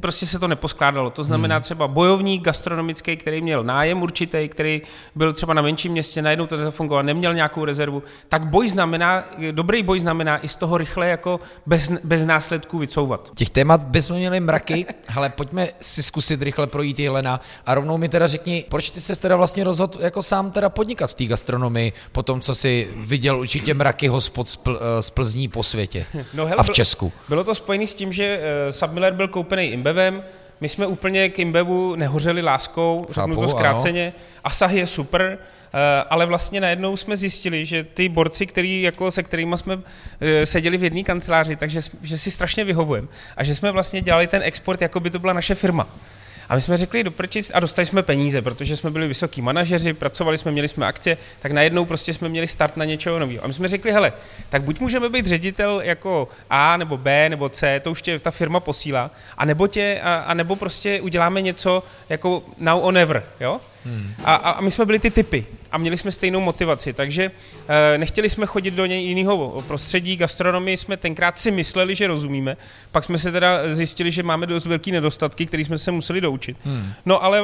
prostě se to neposkládalo. To znamená hmm. třeba bojovník gastronomický, který měl nájem určitý, který byl třeba na menším městě, najednou to zafungovalo, neměl nějakou rezervu, tak boj znamená, dobrý boj znamená i z toho rychle jako bez, bez následků vycouvat. Těch témat bychom měli mraky, ale pojďme si zkusit rychle projít Jelena a rovnou mi teda řekni, proč ty se teda vlastně rozhodl jako sám teda podnikat v té gastronomii po tom, co si viděl určitě mraky hospod z, Pl- z Plzní po světě no, hele, a v Česku. Bylo to spojené s tím, že uh, Submiller byl koupený Imbevem, my jsme úplně k Imbevu nehořeli láskou, řeknu to zkráceně. Ano. Asah je super, eh, ale vlastně najednou jsme zjistili, že ty borci, který, jako, se kterými jsme eh, seděli v jedné kanceláři, takže že si strašně vyhovujeme a že jsme vlastně dělali ten export, jako by to byla naše firma. A my jsme řekli do prčic a dostali jsme peníze, protože jsme byli vysoký manažeři, pracovali jsme, měli jsme akcie, tak najednou prostě jsme měli start na něčeho nového. A my jsme řekli, hele, tak buď můžeme být ředitel jako A nebo B nebo C, to už tě ta firma posílá, a nebo, tě, a, a nebo prostě uděláme něco jako now or never, jo? Hmm. A, a my jsme byli ty typy a měli jsme stejnou motivaci, takže e, nechtěli jsme chodit do něj jiného prostředí, gastronomii jsme tenkrát si mysleli, že rozumíme, pak jsme se teda zjistili, že máme dost velký nedostatky, které jsme se museli doučit. Hmm. No ale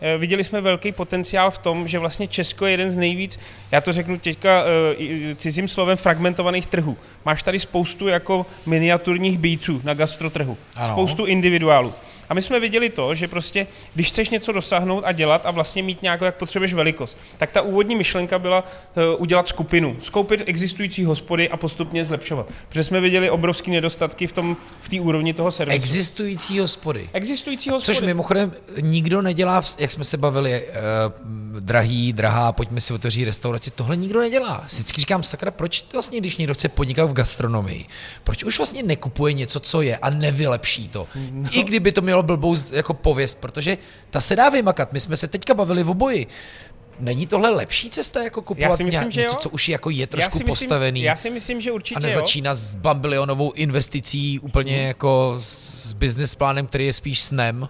e, viděli jsme velký potenciál v tom, že vlastně Česko je jeden z nejvíc, já to řeknu teďka e, cizím slovem, fragmentovaných trhů. Máš tady spoustu jako miniaturních bíců na gastrotrhu, ano. spoustu individuálů. A my jsme viděli to, že prostě, když chceš něco dosáhnout a dělat a vlastně mít nějakou, jak potřebuješ velikost, tak ta úvodní myšlenka byla uh, udělat skupinu, skoupit existující hospody a postupně zlepšovat. Protože jsme viděli obrovské nedostatky v tom v té úrovni toho servisu. Existující hospody. Existující hospody. Což mimochodem nikdo nedělá, jak jsme se bavili, uh, drahý, drahá, pojďme si otevřít restauraci, tohle nikdo nedělá. Vždycky říkám, sakra, proč vlastně, když někdo chce podnikat v gastronomii, proč už vlastně nekupuje něco, co je a nevylepší to? No. I kdyby to mělo mělo blbou jako pověst, protože ta se dá vymakat. My jsme se teďka bavili v oboji. Není tohle lepší cesta jako kupovat já si myslím, že něco, jo. co už jako je trošku já myslím, postavený? Já si myslím, že určitě A nezačíná jo. s bambilionovou investicí úplně hmm. jako s business plánem, který je spíš snem.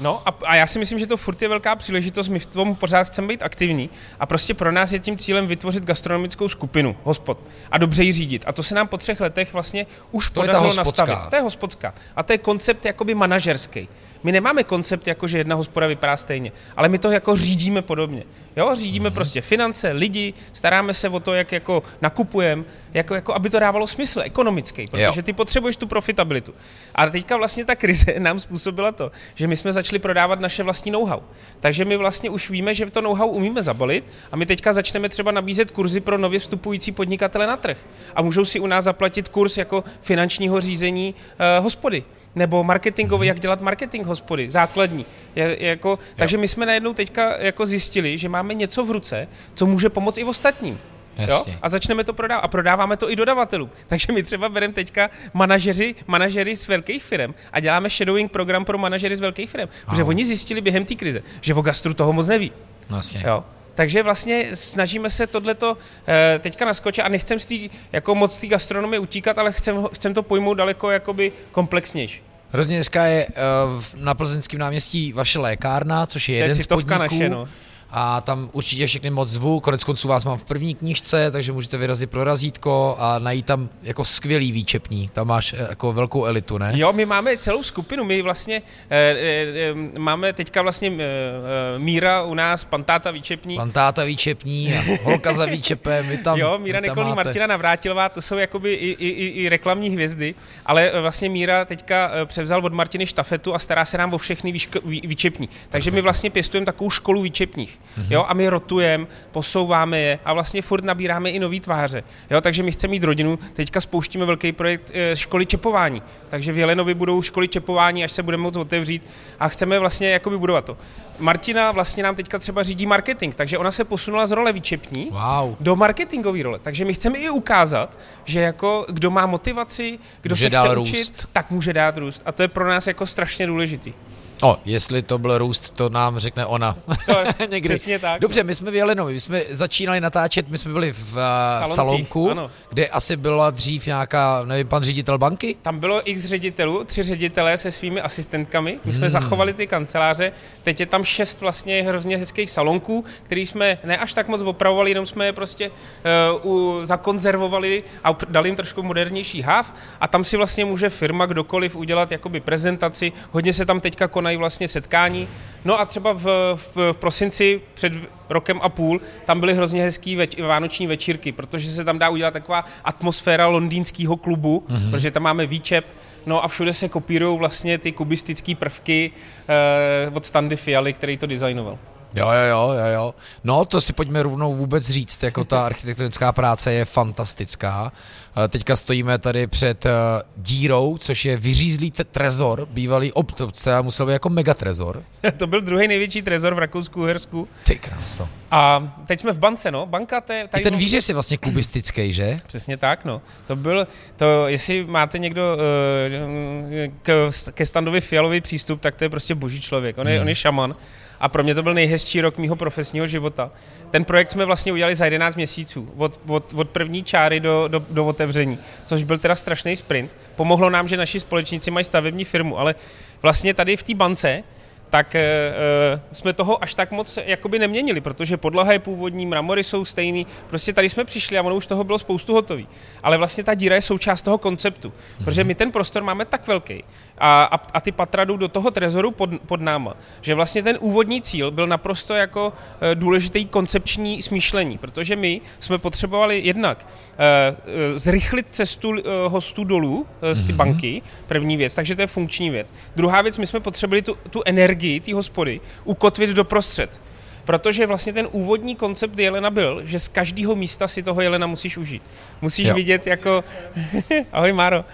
No a, a já si myslím, že to furt je velká příležitost, my v tom pořád chceme být aktivní a prostě pro nás je tím cílem vytvořit gastronomickou skupinu, hospod, a dobře ji řídit. A to se nám po třech letech vlastně už to podařilo nastavit. To je hospodská. A to je koncept jakoby manažerský. My nemáme koncept, jako že jedna hospoda vypadá stejně, ale my to jako řídíme podobně. Jo, řídíme mm-hmm. prostě finance, lidi, staráme se o to, jak jako nakupujeme, jako, jako aby to dávalo smysl ekonomický, protože jo. ty potřebuješ tu profitabilitu. A teďka vlastně ta krize nám způsobila to, že my jsme začali prodávat naše vlastní know-how. Takže my vlastně už víme, že to know-how umíme zabalit a my teďka začneme třeba nabízet kurzy pro nově vstupující podnikatele na trh. A můžou si u nás zaplatit kurz jako finančního řízení uh, hospody nebo marketingový, mm-hmm. jak dělat marketing hospody, základní. Je, jako, takže my jsme najednou teďka jako zjistili, že máme něco v ruce, co může pomoct i ostatním. Jo? A začneme to prodávat. A prodáváme to i dodavatelům. Takže my třeba bereme teďka manažeři, manažery z velkých firm a děláme shadowing program pro manažery z velkých firm. Protože oni zjistili během té krize, že o gastru toho moc neví. Vlastně. Jo? Takže vlastně snažíme se tohleto eh, teďka naskočit a nechcem z tý, jako moc té gastronomie utíkat, ale chcem, chcem to pojmout daleko jakoby komplexnější. Hrozně dneska je uh, na plzeňském náměstí vaše lékárna, což je, je jeden z podniků. Naše, no a tam určitě všechny moc zvu. Konec konců vás mám v první knížce, takže můžete vyrazit pro razítko a najít tam jako skvělý výčepní. Tam máš eh, jako velkou elitu, ne? Jo, my máme celou skupinu. My vlastně e, e, máme teďka vlastně e, Míra u nás, Pantáta výčepní. Pantáta výčepní a holka za výčepem. My tam, jo, Míra Nekolní, Martina Navrátilová, to jsou jakoby i, i, i, i reklamní hvězdy, ale vlastně Míra teďka převzal od Martiny štafetu a stará se nám o všechny výško, vý, výčepní. Takže my vlastně pěstujeme takovou školu výčepních mm-hmm. jo, a my rotujeme, posouváme je a vlastně furt nabíráme i nový tváře, jo, takže my chceme mít rodinu, teďka spouštíme velký projekt e, školy čepování, takže v Jelenovi budou školy čepování, až se budeme moct otevřít a chceme vlastně jakoby budovat to. Martina vlastně nám teďka třeba řídí marketing, takže ona se posunula z role výčepní wow. do marketingové role, takže my chceme i ukázat, že jako kdo má motivaci, kdo může se chce růst. učit, tak může dát růst a to je pro nás jako strašně důležitý. O, jestli to byl růst, to nám řekne ona. To, Přesně tak. Dobře, my jsme v Jelenovi, my jsme začínali natáčet, my jsme byli v uh, salonku, ano. kde asi byla dřív nějaká, nevím, pan ředitel banky? Tam bylo x ředitelů, tři ředitelé se svými asistentkami. My jsme hmm. zachovali ty kanceláře. Teď je tam šest vlastně hrozně hezkých salonků, který jsme ne až tak moc opravovali, jenom jsme je prostě uh, u, zakonzervovali a dali jim trošku modernější háv. A tam si vlastně může firma kdokoliv udělat jakoby prezentaci. Hodně se tam teďka konají vlastně setkání. No a třeba v, v, v prosinci před rokem a půl tam byly hrozně hezký več, vánoční večírky, protože se tam dá udělat taková atmosféra londýnského klubu, mm-hmm. protože tam máme výčep, no a všude se kopírují vlastně ty kubistické prvky eh, od Standy Fialy, který to designoval. Jo, jo, jo, jo, jo. No, to si pojďme rovnou vůbec říct, jako ta architektonická práce je fantastická. Eh, teďka stojíme tady před uh, dírou, což je vyřízlý trezor, bývalý obtovce a musel být jako megatrezor. to byl druhý největší trezor v Rakousku-Uhersku. Ty kráso. A teď jsme v bance, no. Banka te, tady I ten výřez je vlastně kubistický, že? Přesně tak, no. To byl, to, jestli máte někdo uh, k, ke standovi fialový přístup, tak to je prostě boží člověk. On je, hmm. on je šaman a pro mě to byl nejhezčí rok mého profesního života. Ten projekt jsme vlastně udělali za 11 měsíců, od, od, od první čáry do, do, do otevření, což byl teda strašný sprint. Pomohlo nám, že naši společníci mají stavební firmu, ale vlastně tady v té bance tak e, jsme toho až tak moc jakoby neměnili, protože podlaha je původní, mramory jsou stejný, prostě tady jsme přišli a ono už toho bylo spoustu hotový. Ale vlastně ta díra je součást toho konceptu, mm-hmm. protože my ten prostor máme tak velký a, a, a ty patra jdou do toho trezoru pod, pod náma, že vlastně ten úvodní cíl byl naprosto jako e, důležitý koncepční smýšlení, protože my jsme potřebovali jednak e, zrychlit cestu e, hostů dolů e, z ty mm-hmm. banky, první věc, takže to je funkční věc. Druhá věc, my jsme potřebovali tu, tu energii energii té hospody ukotvit doprostřed. Protože vlastně ten úvodní koncept jelena byl, že z každého místa si toho jelena musíš užít. Musíš jo. vidět jako... Ahoj Máro.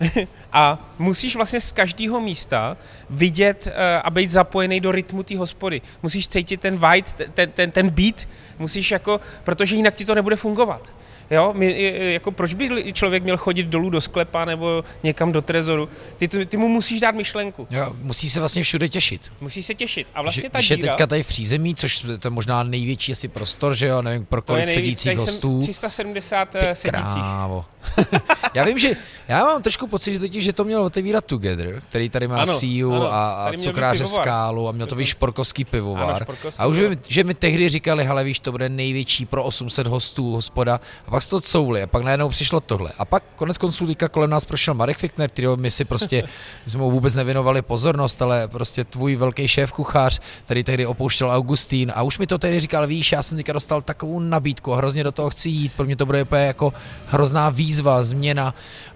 a musíš vlastně z každého místa vidět uh, a být zapojený do rytmu té hospody. Musíš cítit ten vibe, ten, ten, ten beat, musíš jako, protože jinak ti to nebude fungovat. Jo, my, jako proč by člověk měl chodit dolů do sklepa nebo někam do trezoru? Ty, ty, ty mu musíš dát myšlenku. Jo, musí se vlastně všude těšit. Musí se těšit. A vlastně ta Když díra, je teďka tady v přízemí, což to je možná největší asi prostor, že jo, nevím, pro kolik nejvíc, sedících hostů. 370 ty sedících. Krávo. já vím, že já mám trošku pocit, že totiž, že to mělo otevírat Together, který tady má ano, CEO ano, a, a cukráře Skálu a měl to být šporkovský pivovar. Ano, šporkovský a už vím, že mi tehdy říkali, hele víš, to bude největší pro 800 hostů hospoda a pak se to couvli a pak najednou přišlo tohle. A pak konec konců teďka kolem nás prošel Marek Fichtner, který my si prostě, jsme mu vůbec nevěnovali pozornost, ale prostě tvůj velký šéf kuchař, který tehdy opouštěl Augustín. A už mi to tehdy říkal, víš, já jsem teďka dostal takovou nabídku a hrozně do toho chci jít, pro mě to bude jako hrozná výzva, změna.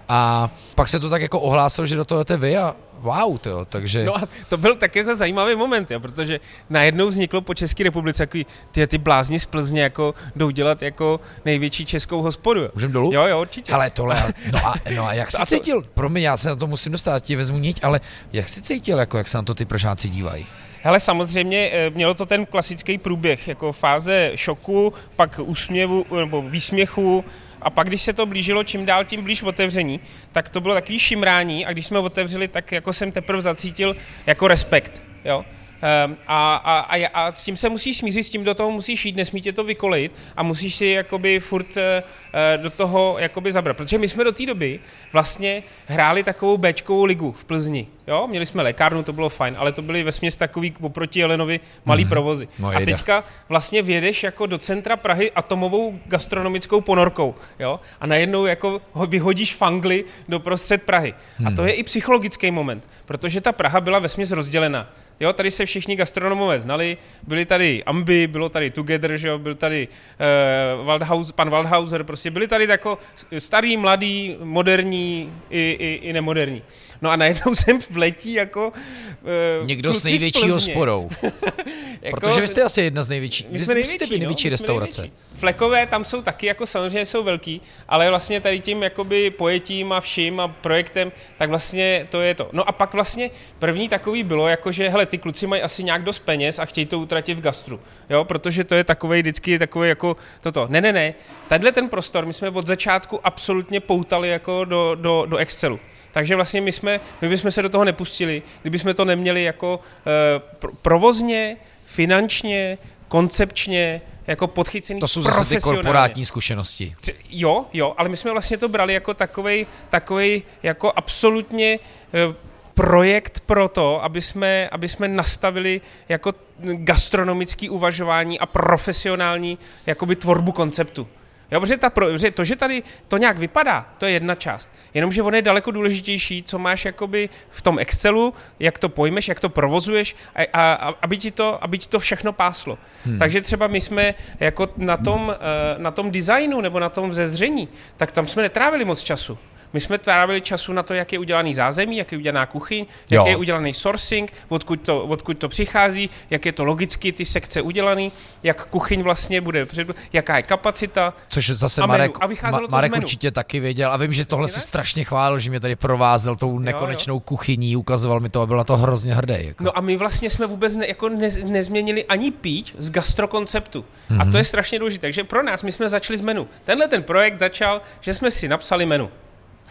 A pak se to tak jako ohlásil, že do toho jdete vy a wow, to, takže... No a to byl tak jako zajímavý moment, jo, protože najednou vzniklo po České republice takový, ty, ty blázni z Plzně jako jdou dělat jako největší českou hospodu. Můžeme dolů? Jo, jo, určitě. Ale tohle, no a, no a jak jsi to... cítil? Promiň, já se na to musím dostat, ti vezmu niť, ale jak jsi cítil, jako jak se na to ty prožáci dívají? Hele, samozřejmě eh, mělo to ten klasický průběh, jako fáze šoku, pak úsměvu nebo výsměchu, a pak, když se to blížilo čím dál tím blíž otevření, tak to bylo takový šimrání a když jsme otevřeli, tak jako jsem teprve zacítil jako respekt. Jo? Um, a, a, a, a s tím se musíš smířit, s tím do toho musíš jít, nesmí tě to vykolejit a musíš si jakoby furt uh, do toho jakoby zabrat. Protože my jsme do té doby vlastně hráli takovou Bčkovou ligu v Plzni. Jo, měli jsme lékárnu, to bylo fajn, ale to byly ve směs takový oproti Jelenovi malý mm, provozy. No a teďka vlastně vědeš jako do centra Prahy atomovou gastronomickou ponorkou, jo, a najednou jako vyhodíš fangly do prostřed Prahy. Mm. A to mhm. je i psychologický moment, protože ta Praha byla ve směs rozdělena. Jo, tady se všichni gastronomové znali, byli tady Ambi, bylo tady Together, že jo, byl tady uh, Waldhaus, pan Waldhauser, prostě byli tady jako starý, mladý, moderní i, i, i nemoderní. No a najednou jsem vletí jako... Uh, Někdo s největší hospodou. jako, Protože vy jste asi jedna z největších. My jsme největší, největší no, restaurace. Největší. Flekové tam jsou taky, jako samozřejmě jsou velký, ale vlastně tady tím jakoby pojetím a vším a projektem, tak vlastně to je to. No a pak vlastně první takový bylo, jako že hele, ty kluci mají asi nějak dost peněz a chtějí to utratit v gastru, jo, protože to je takový vždycky takový jako toto. Ne, ne, ne, tenhle ten prostor my jsme od začátku absolutně poutali jako do, do, do Excelu. Takže vlastně my, jsme, my bychom se do toho nepustili, kdybychom to neměli jako uh, provozně, finančně, koncepčně jako podchycený To jsou zase ty korporátní zkušenosti. Jo, jo, ale my jsme vlastně to brali jako takovej, takovej jako absolutně eh, projekt pro to, aby jsme, aby jsme nastavili jako gastronomický uvažování a profesionální jakoby tvorbu konceptu. Jo, protože, ta pro, protože to, že tady to nějak vypadá, to je jedna část. Jenomže ono je daleko důležitější, co máš jakoby v tom Excelu, jak to pojmeš, jak to provozuješ, a, a, a aby, ti to, aby ti to všechno páslo. Hmm. Takže třeba my jsme jako na tom, eh, na tom designu nebo na tom vzezření, tak tam jsme netrávili moc času. My jsme trávili času na to, jak je udělaný zázemí, jak je udělaná kuchyň, jak Jo. je udělaný sourcing, odkud to, odkud to přichází, jak je to logicky ty sekce udělaný, jak kuchyň vlastně bude, jaká je kapacita. Což zase A menu. Marek, A vycházelo Ma- to z Marek určitě taky věděl a vím, že tohle si strašně chválil, že mě tady provázel tou nekonečnou kuchyní, ukazoval mi to a byl na to hrozně hrdý. Jako. No a my vlastně jsme vůbec ne, jako ne, nezměnili ani píč z gastrokonceptu. Mm-hmm. Mhm. A to je strašně důležité. Takže pro nás, my jsme začali s menu. Tenhle ten projekt začal, že jsme si napsali menu.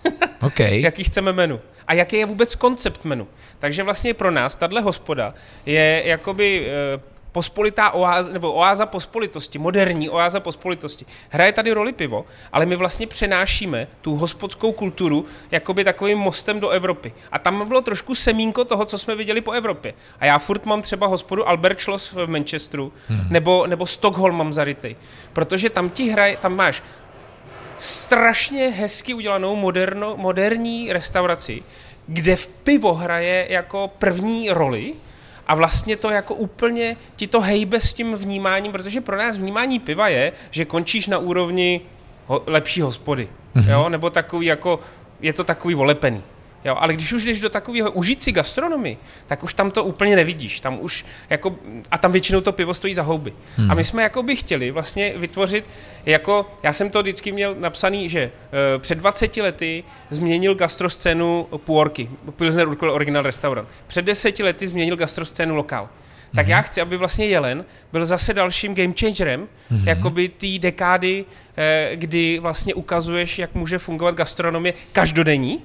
OK. jaký chceme menu a jaký je vůbec koncept menu. Takže vlastně pro nás tahle hospoda je jakoby eh, pospolitá oáza, nebo oáza pospolitosti, moderní oáza pospolitosti. Hraje tady roli pivo, ale my vlastně přenášíme tu hospodskou kulturu jakoby takovým mostem do Evropy. A tam bylo trošku semínko toho, co jsme viděli po Evropě. A já furt mám třeba hospodu Albert Schloss v Manchesteru, hmm. nebo, nebo Stockholm mám zarytej. Protože tam ti hraje, tam máš strašně hezky udělanou moderno, moderní restauraci, kde v pivo hraje jako první roli a vlastně to jako úplně ti to hejbe s tím vnímáním, protože pro nás vnímání piva je, že končíš na úrovni ho, lepší hospody, mm-hmm. jo, nebo takový jako, je to takový volepený. Jo, ale když už jdeš do takového užít si gastronomii, tak už tam to úplně nevidíš. Tam už jako, a tam většinou to pivo stojí za houby. Hmm. A my jsme jako by chtěli vlastně vytvořit, jako, já jsem to vždycky měl napsaný, že uh, před 20 lety změnil gastroscénu Puorky, Pilsner Urquell Original Restaurant. Před 10 lety změnil gastroscénu Lokal. Tak mm-hmm. já chci, aby vlastně Jelen byl zase dalším game changerem, mm-hmm. jakoby té dekády, eh, kdy vlastně ukazuješ, jak může fungovat gastronomie každodenní,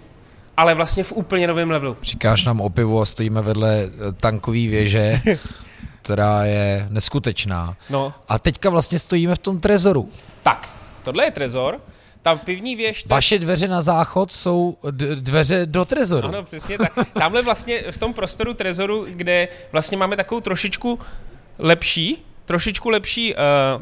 ale vlastně v úplně novém levelu. Říkáš nám o pivu a stojíme vedle eh, tankové věže, která je neskutečná. No, A teďka vlastně stojíme v tom trezoru. tak, tohle je trezor, ta pivní věž... to- Vaše dveře na záchod jsou dveře do trezoru. Ano, přesně tak. Tamhle vlastně v tom prostoru trezoru, kde vlastně máme takovou trošičku lepší, trošičku lepší uh,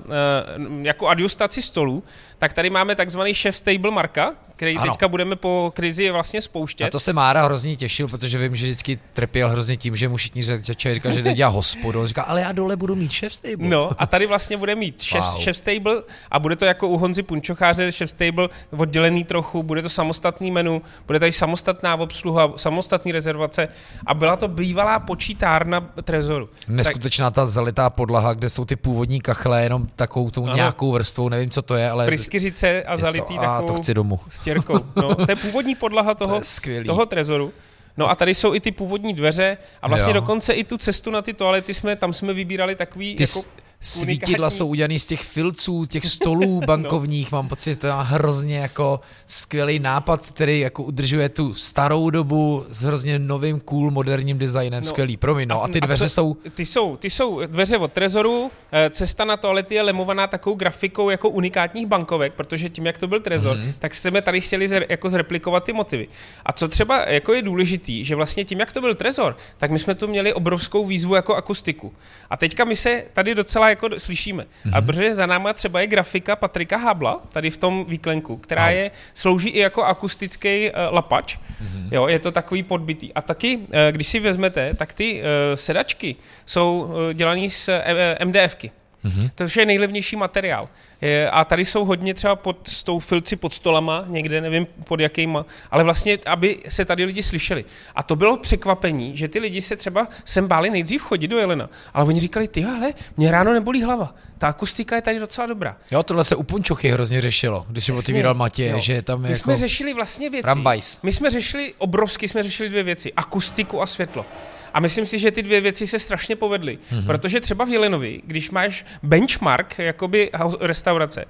uh, jako adjustaci stolů, tak tady máme takzvaný chef table marka, který Ano. teďka budeme po krizi vlastně spouštět. Na to se Mára hrozně těšil, protože vím, že vždycky trpěl hrozně tím, že mu všichni řečají, říká, že nedělá hospodu. On říká, ale já dole budu mít chef stable. No a tady vlastně bude mít chef, Wow. chef stable a bude to jako u Honzy Punčocháře chef stable oddělený trochu, bude to samostatný menu, bude tady samostatná obsluha, samostatný rezervace a byla to bývalá počítárna Trezoru. Neskutečná ta zalitá podlaha, kde jsou ty původní kachle, jenom takovou tou Ano. nějakou vrstvou, nevím, co to je, ale... Pryskyřice a je zalitý to, a takovou to chci domů. stěrkou. No, to je původní podlaha toho, skvělý. toho trezoru. No a tady jsou i ty původní dveře a vlastně Jo. dokonce i tu cestu na ty toalety jsme, tam jsme vybírali takový Ty jako svítidla unikátní- jsou udělaný z těch filců, těch stolů bankovních, mám pocit, to je hrozně jako skvělý nápad, který jako udržuje tu starou dobu s hrozně novým, cool, moderním designem, No, skvělý, promiň, no, a ty a dveře co- jsou, Ty jsou, ty jsou dveře od Trezoru, eh, cesta na toalety je lemovaná takovou grafikou jako unikátních bankovek, protože tím, jak to byl Trezor, Mhm. mm-hmm. tak jsme tady chtěli zre, jako zreplikovat ty motivy. A co třeba jako je důležitý, že vlastně tím, jak to byl Trezor, tak my jsme tu měli obrovskou výzvu jako akustiku. A teďka my se tady docela jako slyšíme. Mm-hmm. A protože za náma třeba je grafika Patrika Habla, tady v tom výklenku, která je, slouží i jako akustický uh, lapač. Mm-hmm. Jo, je to takový podbitý. A taky, uh, když si vezmete, tak ty uh, sedačky jsou uh, dělané z uh, MDFky. Mm-hmm. To je nejlevnější materiál. Je, a tady jsou hodně třeba pod s tou filci pod stolama, někde nevím pod jakýma, ale vlastně, aby se tady lidi slyšeli. A to bylo překvapení, že ty lidi se třeba sem báli nejdřív chodit do Jelena, ale oni říkali, ty ale mě ráno nebolí hlava. Ta akustika je tady docela dobrá. jo, tohle se u Punčochy hrozně řešilo, když se Přesně, otevíral Matěj, jo. že je tam My jako... jsme řešili vlastně věci. Rambajs. My jsme řešili, obrovsky jsme řešili dvě věci. Akustiku a světlo. A myslím si, že ty dvě věci se strašně povedly. Mhm. Mm-hmm. Protože třeba v Jelenovi, když máš benchmark jakoby hau- restaurace,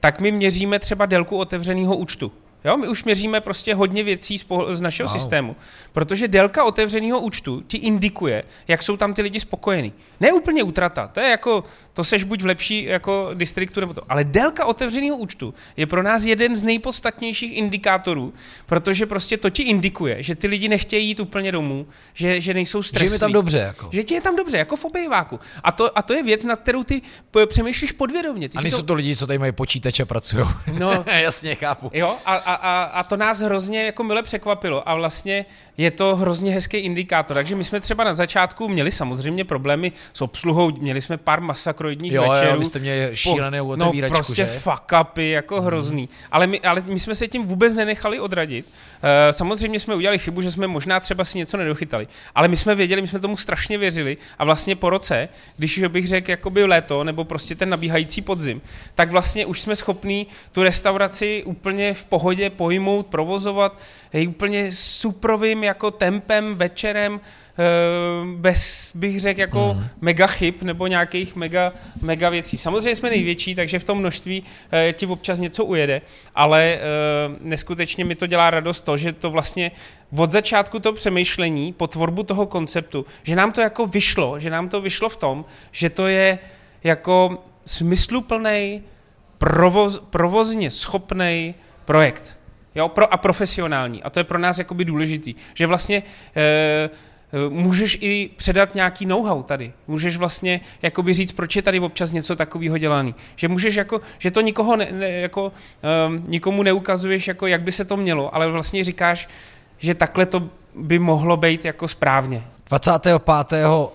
tak my měříme třeba délku otevřeného účtu. Jo, my už měříme prostě hodně věcí z, pohl- z našeho Wow. systému, protože délka otevřeného účtu ti indikuje, jak jsou tam ty lidi spokojení. Ne úplně utrata, to je jako, to seš buď v lepší jako distriktu nebo to, ale délka otevřeného účtu je pro nás jeden z nejpodstatnějších indikátorů, protože prostě to ti indikuje, že ty lidi nechtějí jít úplně domů, že, že nejsou Že stresní. mi tam dobře, jako. Že ti je tam dobře, jako v obejváku. A to, a to je věc, nad kterou ty přemýšlíš podvědomě. Ty A nejsou to lidi, co tady mají počítače a pracují. No. Jasně, chápu. Jo, a, a, a, a to nás hrozně jako mile překvapilo a vlastně je to hrozně hezký indikátor. Takže my jsme třeba na začátku měli samozřejmě problémy s obsluhou, měli jsme pár masakroidních Jo, večerů. jo, vy jste měli šílenou no, otevíračku, prostě že? fuck upy, jako hrozný. Ale my, ale my jsme se tím vůbec nenechali odradit. Uh, samozřejmě jsme udělali chybu, že jsme možná třeba si něco nedochytali. Ale my jsme věděli, my jsme tomu strašně věřili a vlastně po roce, když bych řekl jakoby léto nebo prostě ten nabíhající podzim, tak vlastně už jsme schopní tu restauraci úplně v pohodě pojmout, provozovat hej, úplně suprovým jako tempem, večerem, eh, bez, bych řekl, jako mm. mega chyb nebo nějakých mega, mega věcí. Samozřejmě jsme největší, takže v tom množství eh, ti občas něco ujede, ale eh, neskutečně mi to dělá radost to, že to vlastně od začátku to přemýšlení po tvorbu toho konceptu, že nám to jako vyšlo, že nám to vyšlo v tom, že to je jako smysluplný, provoz, provozně schopný projekt. Jo, pro, a profesionální. A to je pro nás jakoby důležitý. Že vlastně e, e, můžeš i předat nějaký know-how tady. Můžeš vlastně jakoby říct, proč je tady občas něco takového dělaný. Že můžeš jako, že to nikoho ne, ne, jako, um, nikomu neukazuješ, jako jak by se to mělo, ale vlastně říkáš, že takhle to by mohlo být jako správně. 25.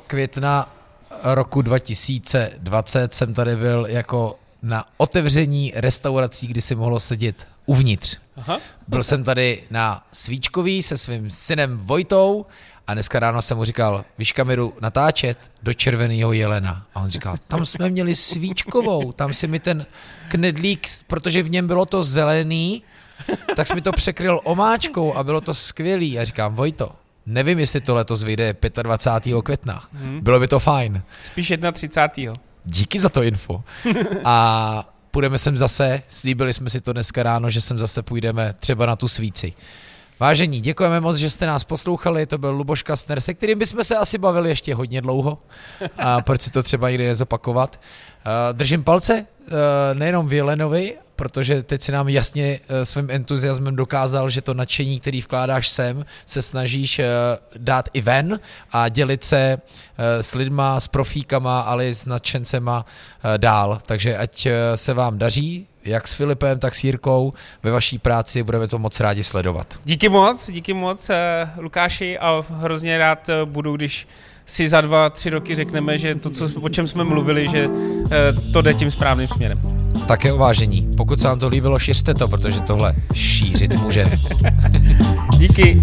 května roku 2020 jsem tady byl jako na otevření restaurací, kdy si mohlo sedět uvnitř. Aha. Byl jsem tady na Svíčkový se svým synem Vojtou a dneska ráno jsem mu říkal, víš kam jdu natáčet? Do Červeného jelena. A on říkal, tam jsme měli Svíčkovou, tam si mi ten knedlík, protože v něm bylo to zelený, tak jsi mi to překryl omáčkou a bylo to skvělý. A říkám, Vojto, nevím, jestli to letos vyjde 25. května. Bylo by to fajn. Spíš 31. Díky za to info. A půjdeme sem zase, slíbili jsme si to dneska ráno, že sem zase půjdeme třeba na tu svíci. Vážení, děkujeme moc, že jste nás poslouchali, to byl Luboš Kastner, se kterým bychom se asi bavili ještě hodně dlouho, a proč si to třeba nikdy nezopakovat. Uh, Držím palce, uh, nejenom Vilenovi, protože teď si nám jasně uh, svým entuziasmem dokázal, že to nadšení, který vkládáš sem, se snažíš uh, dát i ven a dělit se uh, s lidma, s profíkama, ale i s nadšencema dál. Takže ať se vám daří, jak s Filipem, tak s Jirkou ve vaší práci, budeme to moc rádi sledovat. Díky moc, díky moc eh, Lukáši a hrozně rád eh, budu, když si za dva, tři roky řekneme, že to, co, o čem jsme mluvili, že eh, to jde tím správným směrem. Také vážení, pokud se vám to líbilo, šiřte to, protože tohle šířit může. Díky.